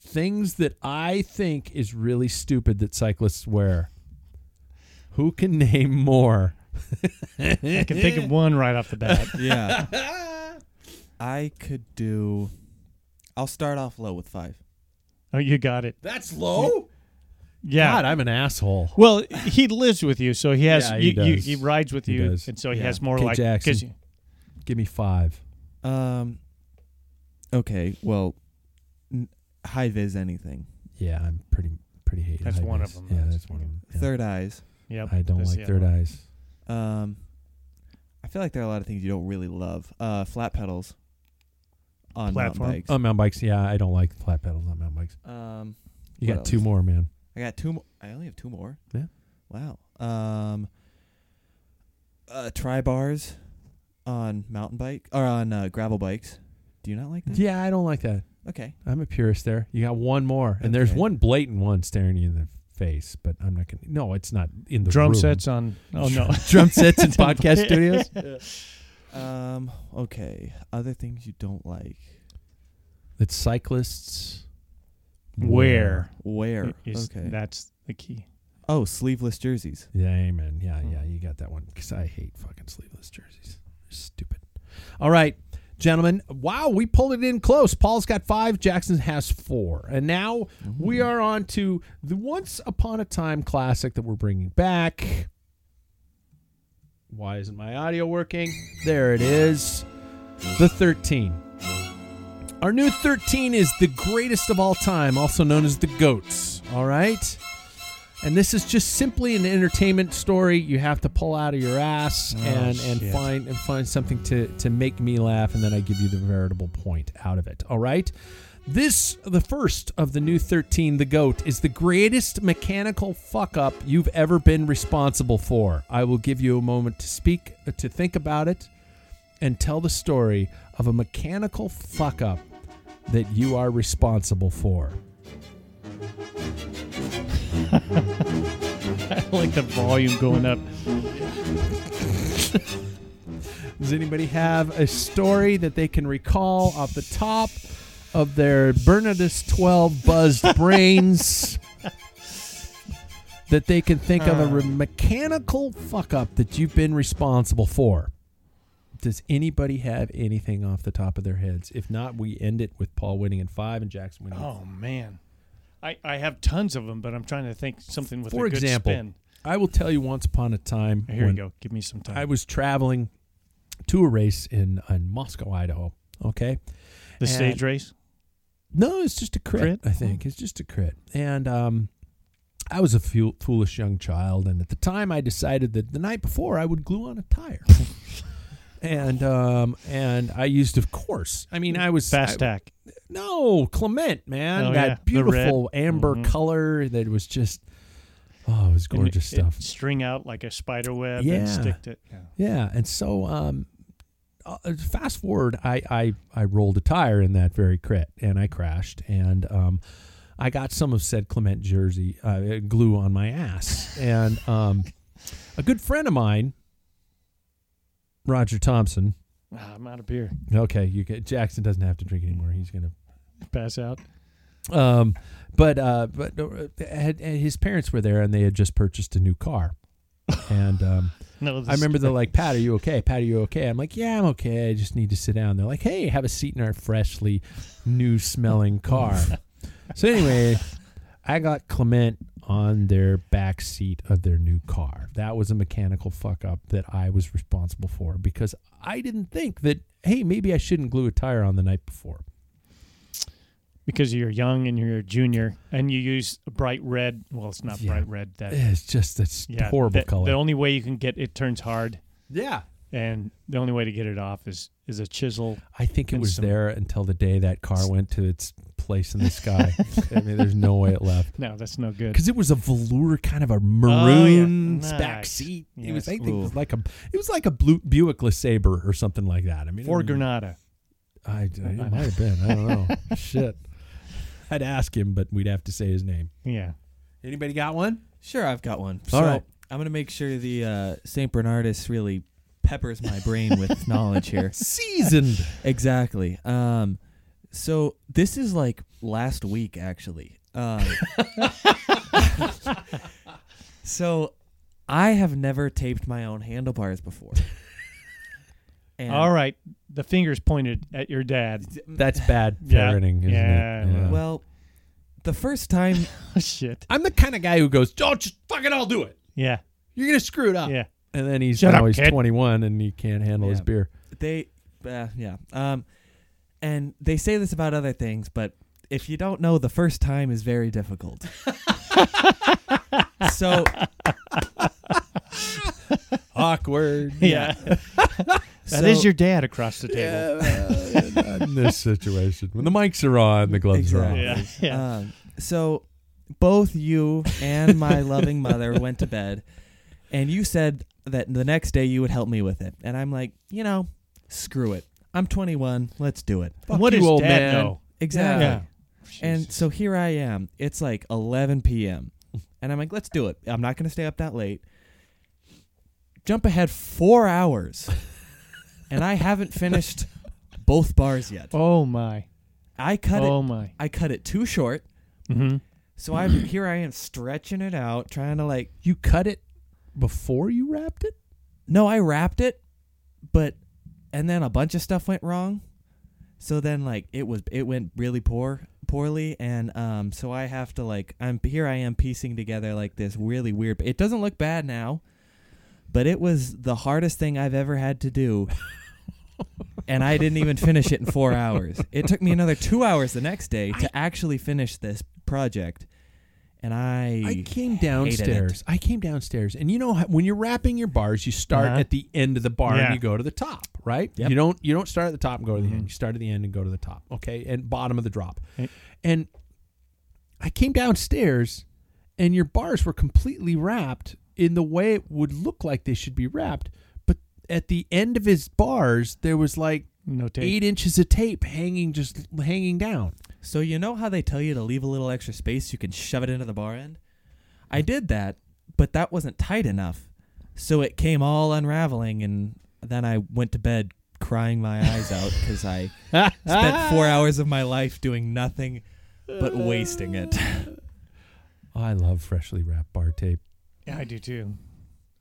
Things that I think is really stupid that cyclists wear. Who can name more? I can think of one right off the bat. yeah. I could do. I'll start off low with five. Oh, you got it. That's low? Yeah. God, I'm an asshole. well, he lives with you, so he has Yeah, he you, you, does. he rides with He you, does. and so he Yeah. has more Okay, like Jackson. 'cause you- Give me five. Um. Okay. Well, n- high vis anything. Yeah, I'm pretty pretty hate. That's high one of them. Yeah, That's- that's one of them. Yeah. Third eyes. Yep, I don't that's like the third other one. eyes. Um. I feel like there are a lot of things you don't really love. Uh, flat pedals. On mountain bikes. On mountain bikes, yeah, I don't like flat pedals on mountain bikes. Um. You What got two else? more, man. I got two. Mo- I only have two more. Yeah. Wow. Um. Uh, tri bars on mountain bike or on uh, gravel bikes. Do you not like that? Yeah, I don't like that. Okay. I'm a purist there. You got one more, and there's Okay. one blatant one staring you in the face, but I'm not gonna. No, it's not in the drum room. sets on. Oh no, drum sets in podcast studios. Um. Okay. Other things you don't like. That cyclists Where Where? is okay. that's the key? oh, sleeveless jerseys. Yeah, amen. Yeah, hmm. yeah, you got that one. Because I hate fucking sleeveless jerseys. They're stupid. All right, gentlemen. Wow, we pulled it in close. Paul's got five. Jackson has four. And now we mm-hmm. are on to the Once Upon a Time classic that we're bringing back. Why isn't my audio working? There it is. The 13. Our new 13 is the greatest of all time, also known as the GOATs. All right? And this is just simply an entertainment story you have to pull out of your ass oh, and, and shit. find and find something to, to make me laugh, and then I give you the veritable point out of it. All right? This, the first of the new 13, the GOAT, is the greatest mechanical fuck up you've ever been responsible for. I will give you a moment to speak, to think about it, and tell the story of a mechanical fuck up that you are responsible for. I like the volume going up. Does anybody have a story that they can recall off the top of their Bernardus 12 buzzed brains that they can think of a re- mechanical fuck up that you've been responsible for? Does anybody have anything off the top of their heads? If not, we end it with Paul winning in five and Jackson winning. in Oh man, I I have tons of them, but I'm trying to think something with For a good example, spin. I will tell you once upon a time. Here we go. Give me some time. I was traveling to a race in, in Moscow, Idaho. Okay. the and- stage race. No, it's just a crit, Crit? I think. It's just a crit. And um, I was a foolish young child. And at the time, I decided that the night before I would glue on a tire. and um, and I used, of course, I mean, I was. Fast I- tack. No, Clement, man. Oh, that yeah, beautiful amber Mhm. color that was just. Oh, it was gorgeous it- it stuff. string out like a spider web Yeah. and stick to. Yeah. Yeah, and so um, uh, fast forward, I, I I rolled a tire in that very crit, and I crashed, and um, I got some of said Clement jersey uh, glue on my ass, and um, a good friend of mine, Roger Thompson. Ah, I'm out of beer. Okay, you get Jackson doesn't have to drink anymore. He's gonna Pass out. um, but uh, but uh, had, and his parents were there, and they had just purchased a new car, and um, No, I remember they're like, Pat, are you okay? Pat, are you okay? I'm like, yeah, I'm okay. I just need to sit down. They're like, hey, have a seat in our freshly new smelling car. so anyway, I got Clement on their back seat of their new car. That was a mechanical fuck up that I was responsible for because I didn't think that, hey, maybe I shouldn't glue a tire on the night before. because you're young and you're a junior and you use a bright red. Well, it's not Yeah. bright red. That It's just it's yeah, horrible the, color. The only way you can get it turns hard, yeah. And the only way to get it off is is a chisel. I think it was some- there until the day that car went to its place in the sky. I mean, there's no way it left. No, that's no good. because it was a velour kind of a maroon Oh, yeah. back Nice. seat. It was, I think, it was like a, it was like a blue Buick LeSabre or something like that. I mean, For it, was- Granada. I, it might have been. I don't know. Shit, I'd ask him, but we'd have to say his name. Yeah. Anybody got one? Sure, I've got one. All so right. I'm gonna make sure the uh, Saint Bernardus really peppers my brain with knowledge here. Seasoned. Exactly. Um, so this is like last week, actually. Um, so I have never taped my own handlebars before. And All right. The fingers pointed at your dad. That's bad Yeah. parenting, isn't Yeah, it? Yeah. Well, the first time, Oh, shit. I'm the kind of guy who goes, "Oh, just fucking, I'll do it. Yeah. You're gonna screw it up." Yeah. And then he's Shut now up, he's kid. 21 and he can't handle his Yeah. beer. they, uh, yeah, um, and they say this about other things, but if you don't know, the first time is very difficult. so Awkward. Yeah. That is so- your dad across the table. Yeah, not in this situation. When the mics are on, the gloves Exactly. are on. Yeah. Yeah. Um, so both you and my loving mother went to bed, and you said that the next day you would help me with it. And I'm like, you know, screw it. I'm 21. Let's do it. Fuck what you, does old dad man. know? Exactly. Yeah. And so here I am. It's like 11 p.m. And I'm like, let's do it. I'm not going to stay up that late. Jump ahead four hours. and I haven't finished both bars yet. Oh my. I cut oh it. my. I cut it too short. Mm-hmm. So I'm here. I am stretching it out, trying to like. You cut it before you wrapped it? No, I wrapped it, but and then a bunch of stuff went wrong. So then like it was it went really poor poorly and um so I have to like I'm here I am piecing together like this really weird it doesn't look bad now but it was the hardest thing I've ever had to do and I didn't even finish it in 4 hours. It took me another 2 hours the next day to actually finish this project and I I came downstairs. I came downstairs, and you know when you're wrapping your bars, you start Uh-huh. at the end of the bar Yeah. and you go to the top, right? Yep. You don't you don't start at the top and go to the Mm-hmm. end. You start at the end and go to the top, okay? And bottom of the drop. Right. And I came downstairs, and your bars were completely wrapped in the way it would look like they should be wrapped, but at the end of his bars, there was like No tape. eight inches of tape hanging just hanging down. So you know how they tell you to leave a little extra space so you can shove it into the bar end? I did that but that wasn't tight enough. So it came all unraveling, and then I went to bed crying my eyes out because I spent four hours of my life doing nothing but wasting it. I love freshly wrapped bar tape. Yeah, I do too.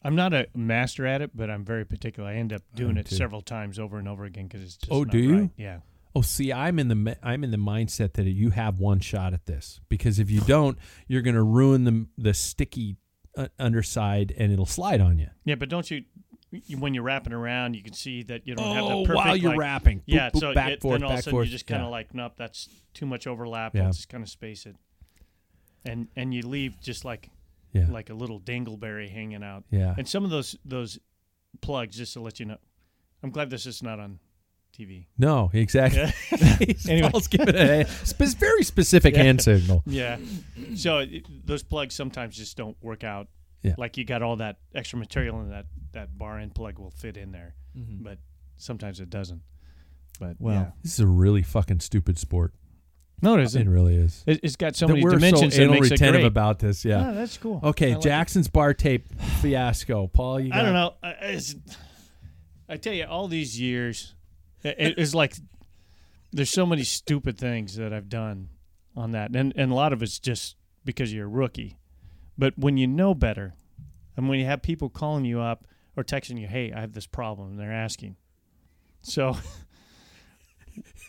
I'm not a master at it, but I'm very particular. I end up doing it too. several times over and over again because it's just Oh, do you? right. Yeah. Oh, see, I'm in the I'm in the mindset that you have one shot at this because if you don't, you're going to ruin the the sticky uh, underside and it'll slide on you. Yeah, but don't you, when you're wrapping around, you can see that you don't have Oh, the perfect. while you're like- wrapping. Boop, yeah, boop, so back, it, forth, then all of a sudden forth. you just kind of Yeah. like, nope, that's too much overlap. Yeah. Let's just kind of space it, and and you leave just like Yeah. like a little dingleberry hanging out. Yeah. And some of those those plugs, just to let you know, I'm glad this is not on TV. No, exactly. Anyway. anyway, Paul's giving a spe- very specific hand signal. Yeah. So it, those plugs sometimes just don't work out. Yeah. Like you got all that extra material and that that bar end plug will fit in there, Mm-hmm. but sometimes it doesn't. But Well, yeah. This is a really fucking stupid sport. No, it It isn't. really is. It, it's got so That many we're dimensions so that anal makes it retentive great. about this. Yeah. Ah, that's cool. Okay, I like it. Jackson's bar tape fiasco. Paul, you got I don't know. I, I tell you, all these years, it, it's like there's so many stupid things that I've done on that, and and a lot of it's just because you're a rookie. But when you know better, and when you have people calling you up or texting you, "Hey, I have this problem," and they're asking, so.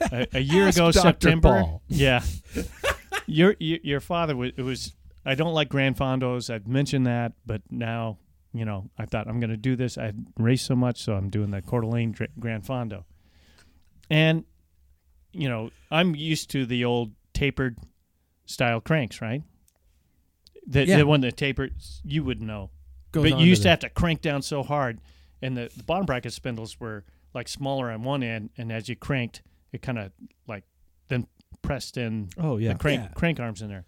a, a year ago, Dr. September. Paul. Yeah, your, your your father was. It was. I don't like Gran Fondos. I've mentioned that, but now you know I thought I'm going to do this. I raced so much, so I'm doing the Coeur d'Alene Gran Fondo, and you know I'm used to the old tapered style cranks, right? The, Yeah. the one that tapered, you would know. Goes but you used to the- have to crank down so hard, and the, the bottom bracket spindles were like smaller on one end, and as you cranked, it kind of like then pressed in oh yeah, the crank Yeah. crank arms in there.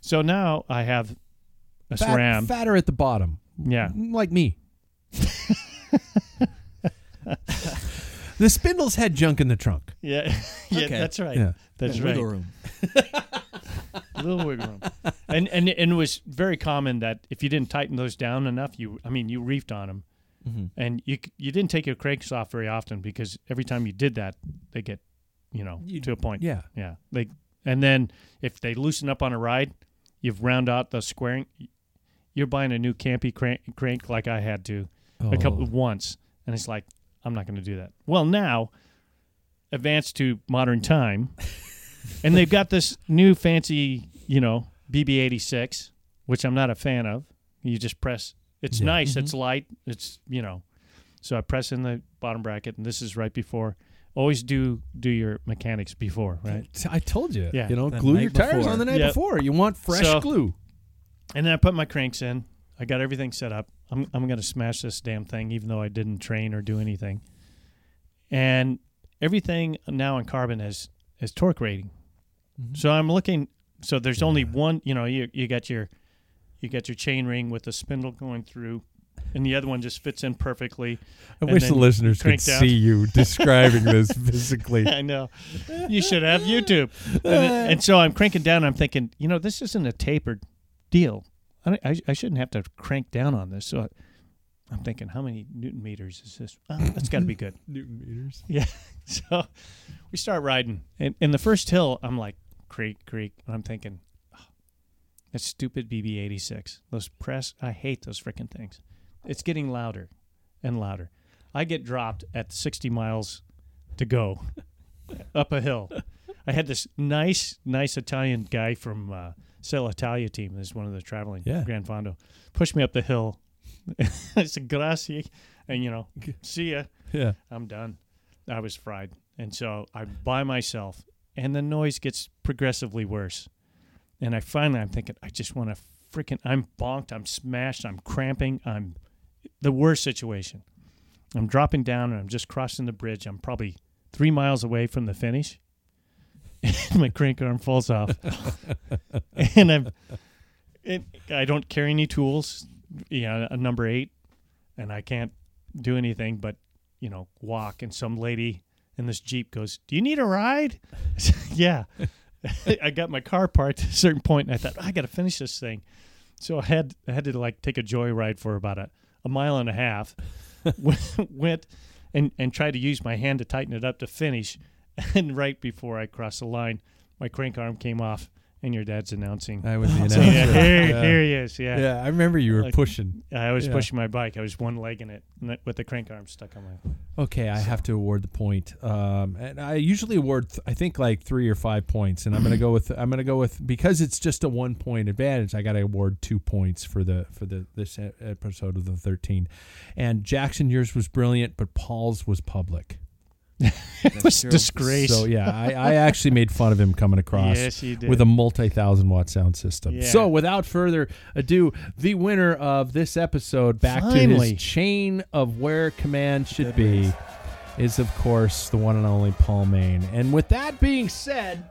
So now I have a Fat- SRAM. fatter at the bottom. Yeah. Like me. the spindles had junk in the trunk. Yeah, yeah, Okay. that's right. Yeah. That's Yeah, right. wiggle room. little wiggle room. And, and and it was very common that if you didn't tighten those down enough, you I mean you reefed on them, Mhm. and you you didn't take your cranks off very often because every time you did that, they get you know You- to a point. Yeah. yeah. They and then if they loosen up on a ride, you've round out the squaring. You're buying a new campy crank, crank like I had to a couple Oh. once, and it's like I'm not going to do that. Well, now advanced to modern time, and they've got this new fancy, you know, BB86, which I'm not a fan of. You just press. It's Yeah. nice. Mm-hmm. It's light. It's you know, so I press in the bottom bracket, and this is right before. Always do do your mechanics before, right? I told you. Yeah. You know, The glue your tires before. on the night Yep. before. You want fresh So- glue. And then I put my cranks in. I got everything set up. I'm I'm gonna smash this damn thing, even though I didn't train or do anything. And everything now in carbon has is torque rating. Mm-hmm. So I'm looking. So there's only one. You know, you you got your you got your chain ring with the spindle going through, and the other one just fits in perfectly. I and wish the listeners could down. see you describing this physically. I know. You should have YouTube. And, and so I'm cranking down. I'm thinking, you know, this isn't a tapered deal. I, I, I shouldn't have to crank down on this. So I'm thinking, how many newton meters is this? Oh, that's got to be good. Newton meters. Yeah. So we start riding. And in the first hill, I'm like, creak, creak. And I'm thinking, that stupid BB 86. Those press, I hate those freaking things. It's getting louder and louder. I get dropped at 60 miles to go up a hill. I had this nice, nice Italian guy from uh, Selle Italia team. Is one of the traveling Yeah. Gran Fondo. Push me up the hill. I said, grazie. And, you know, see ya. Yeah. I'm done. I was fried. And so I'm by myself, and the noise gets progressively worse. And I finally, I'm thinking, I just want to freaking, I'm bonked, I'm smashed, I'm cramping, I'm the worst situation. I'm dropping down and I'm just crossing the bridge. I'm probably three miles away from the finish. And my crank arm falls off. and I'm, it, I don't carry any tools, yeah, a number eight, and I can't do anything but you know, walk, and some lady in this Jeep goes, Do you need a ride? Yeah. I got my car parked at a certain point, and I thought, I got to finish this thing. So I had I had to like take a joyride for about a, a mile and a half. went and and tried to use my hand to tighten it up to finish, and right before I crossed the line, my crank arm came off, and your dad's announcing. I was the announcer. Yeah, here, Yeah. here he is. Yeah. Yeah, I remember you were Like- pushing. I was Yeah. pushing my bike. I was one legging it with the crank arm stuck on my. Okay, I have to award the point. Um, and I usually award, th- I think, like three or five points, and I'm gonna go with I'm gonna go with because it's just a one point advantage. I got to award two points for the for the this episode of the 13. And Jackson, yours was brilliant, but Paul's was public. It was disgrace. So yeah, I, I actually made fun of him coming across Yes, with a multi-thousand watt sound system. Yeah. So without further ado, the winner of this episode, back to Finally. his chain of where command should be, is of course the one and only Paul Main. And with that being said.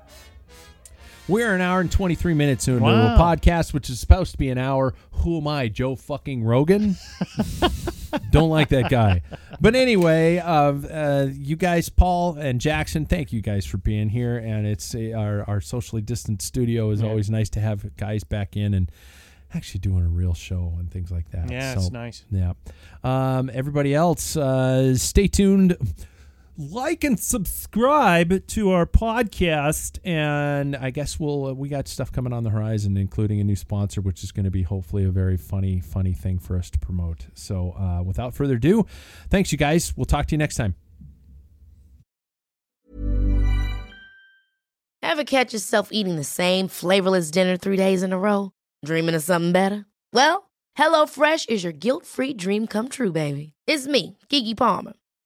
We're an hour and 23 minutes into a podcast, which is supposed to be an hour. Who am I, Joe fucking Rogan? Don't like that guy. But anyway, uh, uh, you guys, Paul and Jackson, thank you guys for being here. And it's a, our, our socially distant studio is Yeah. always nice to have guys back in and actually doing a real show and things like that. yeah, So, it's nice. Yeah. Um, everybody else, uh, stay tuned. Like and subscribe to our podcast, and I guess we'll uh, we got stuff coming on the horizon, including a new sponsor, which is going to be hopefully a very funny, funny thing for us to promote. So, uh, without further ado, thanks you guys. We'll talk to you next time. Ever catch yourself eating the same flavorless dinner three days in a row? Dreaming of something better? Well, HelloFresh is your guilt-free dream come true, baby. It's me, Keke Palmer.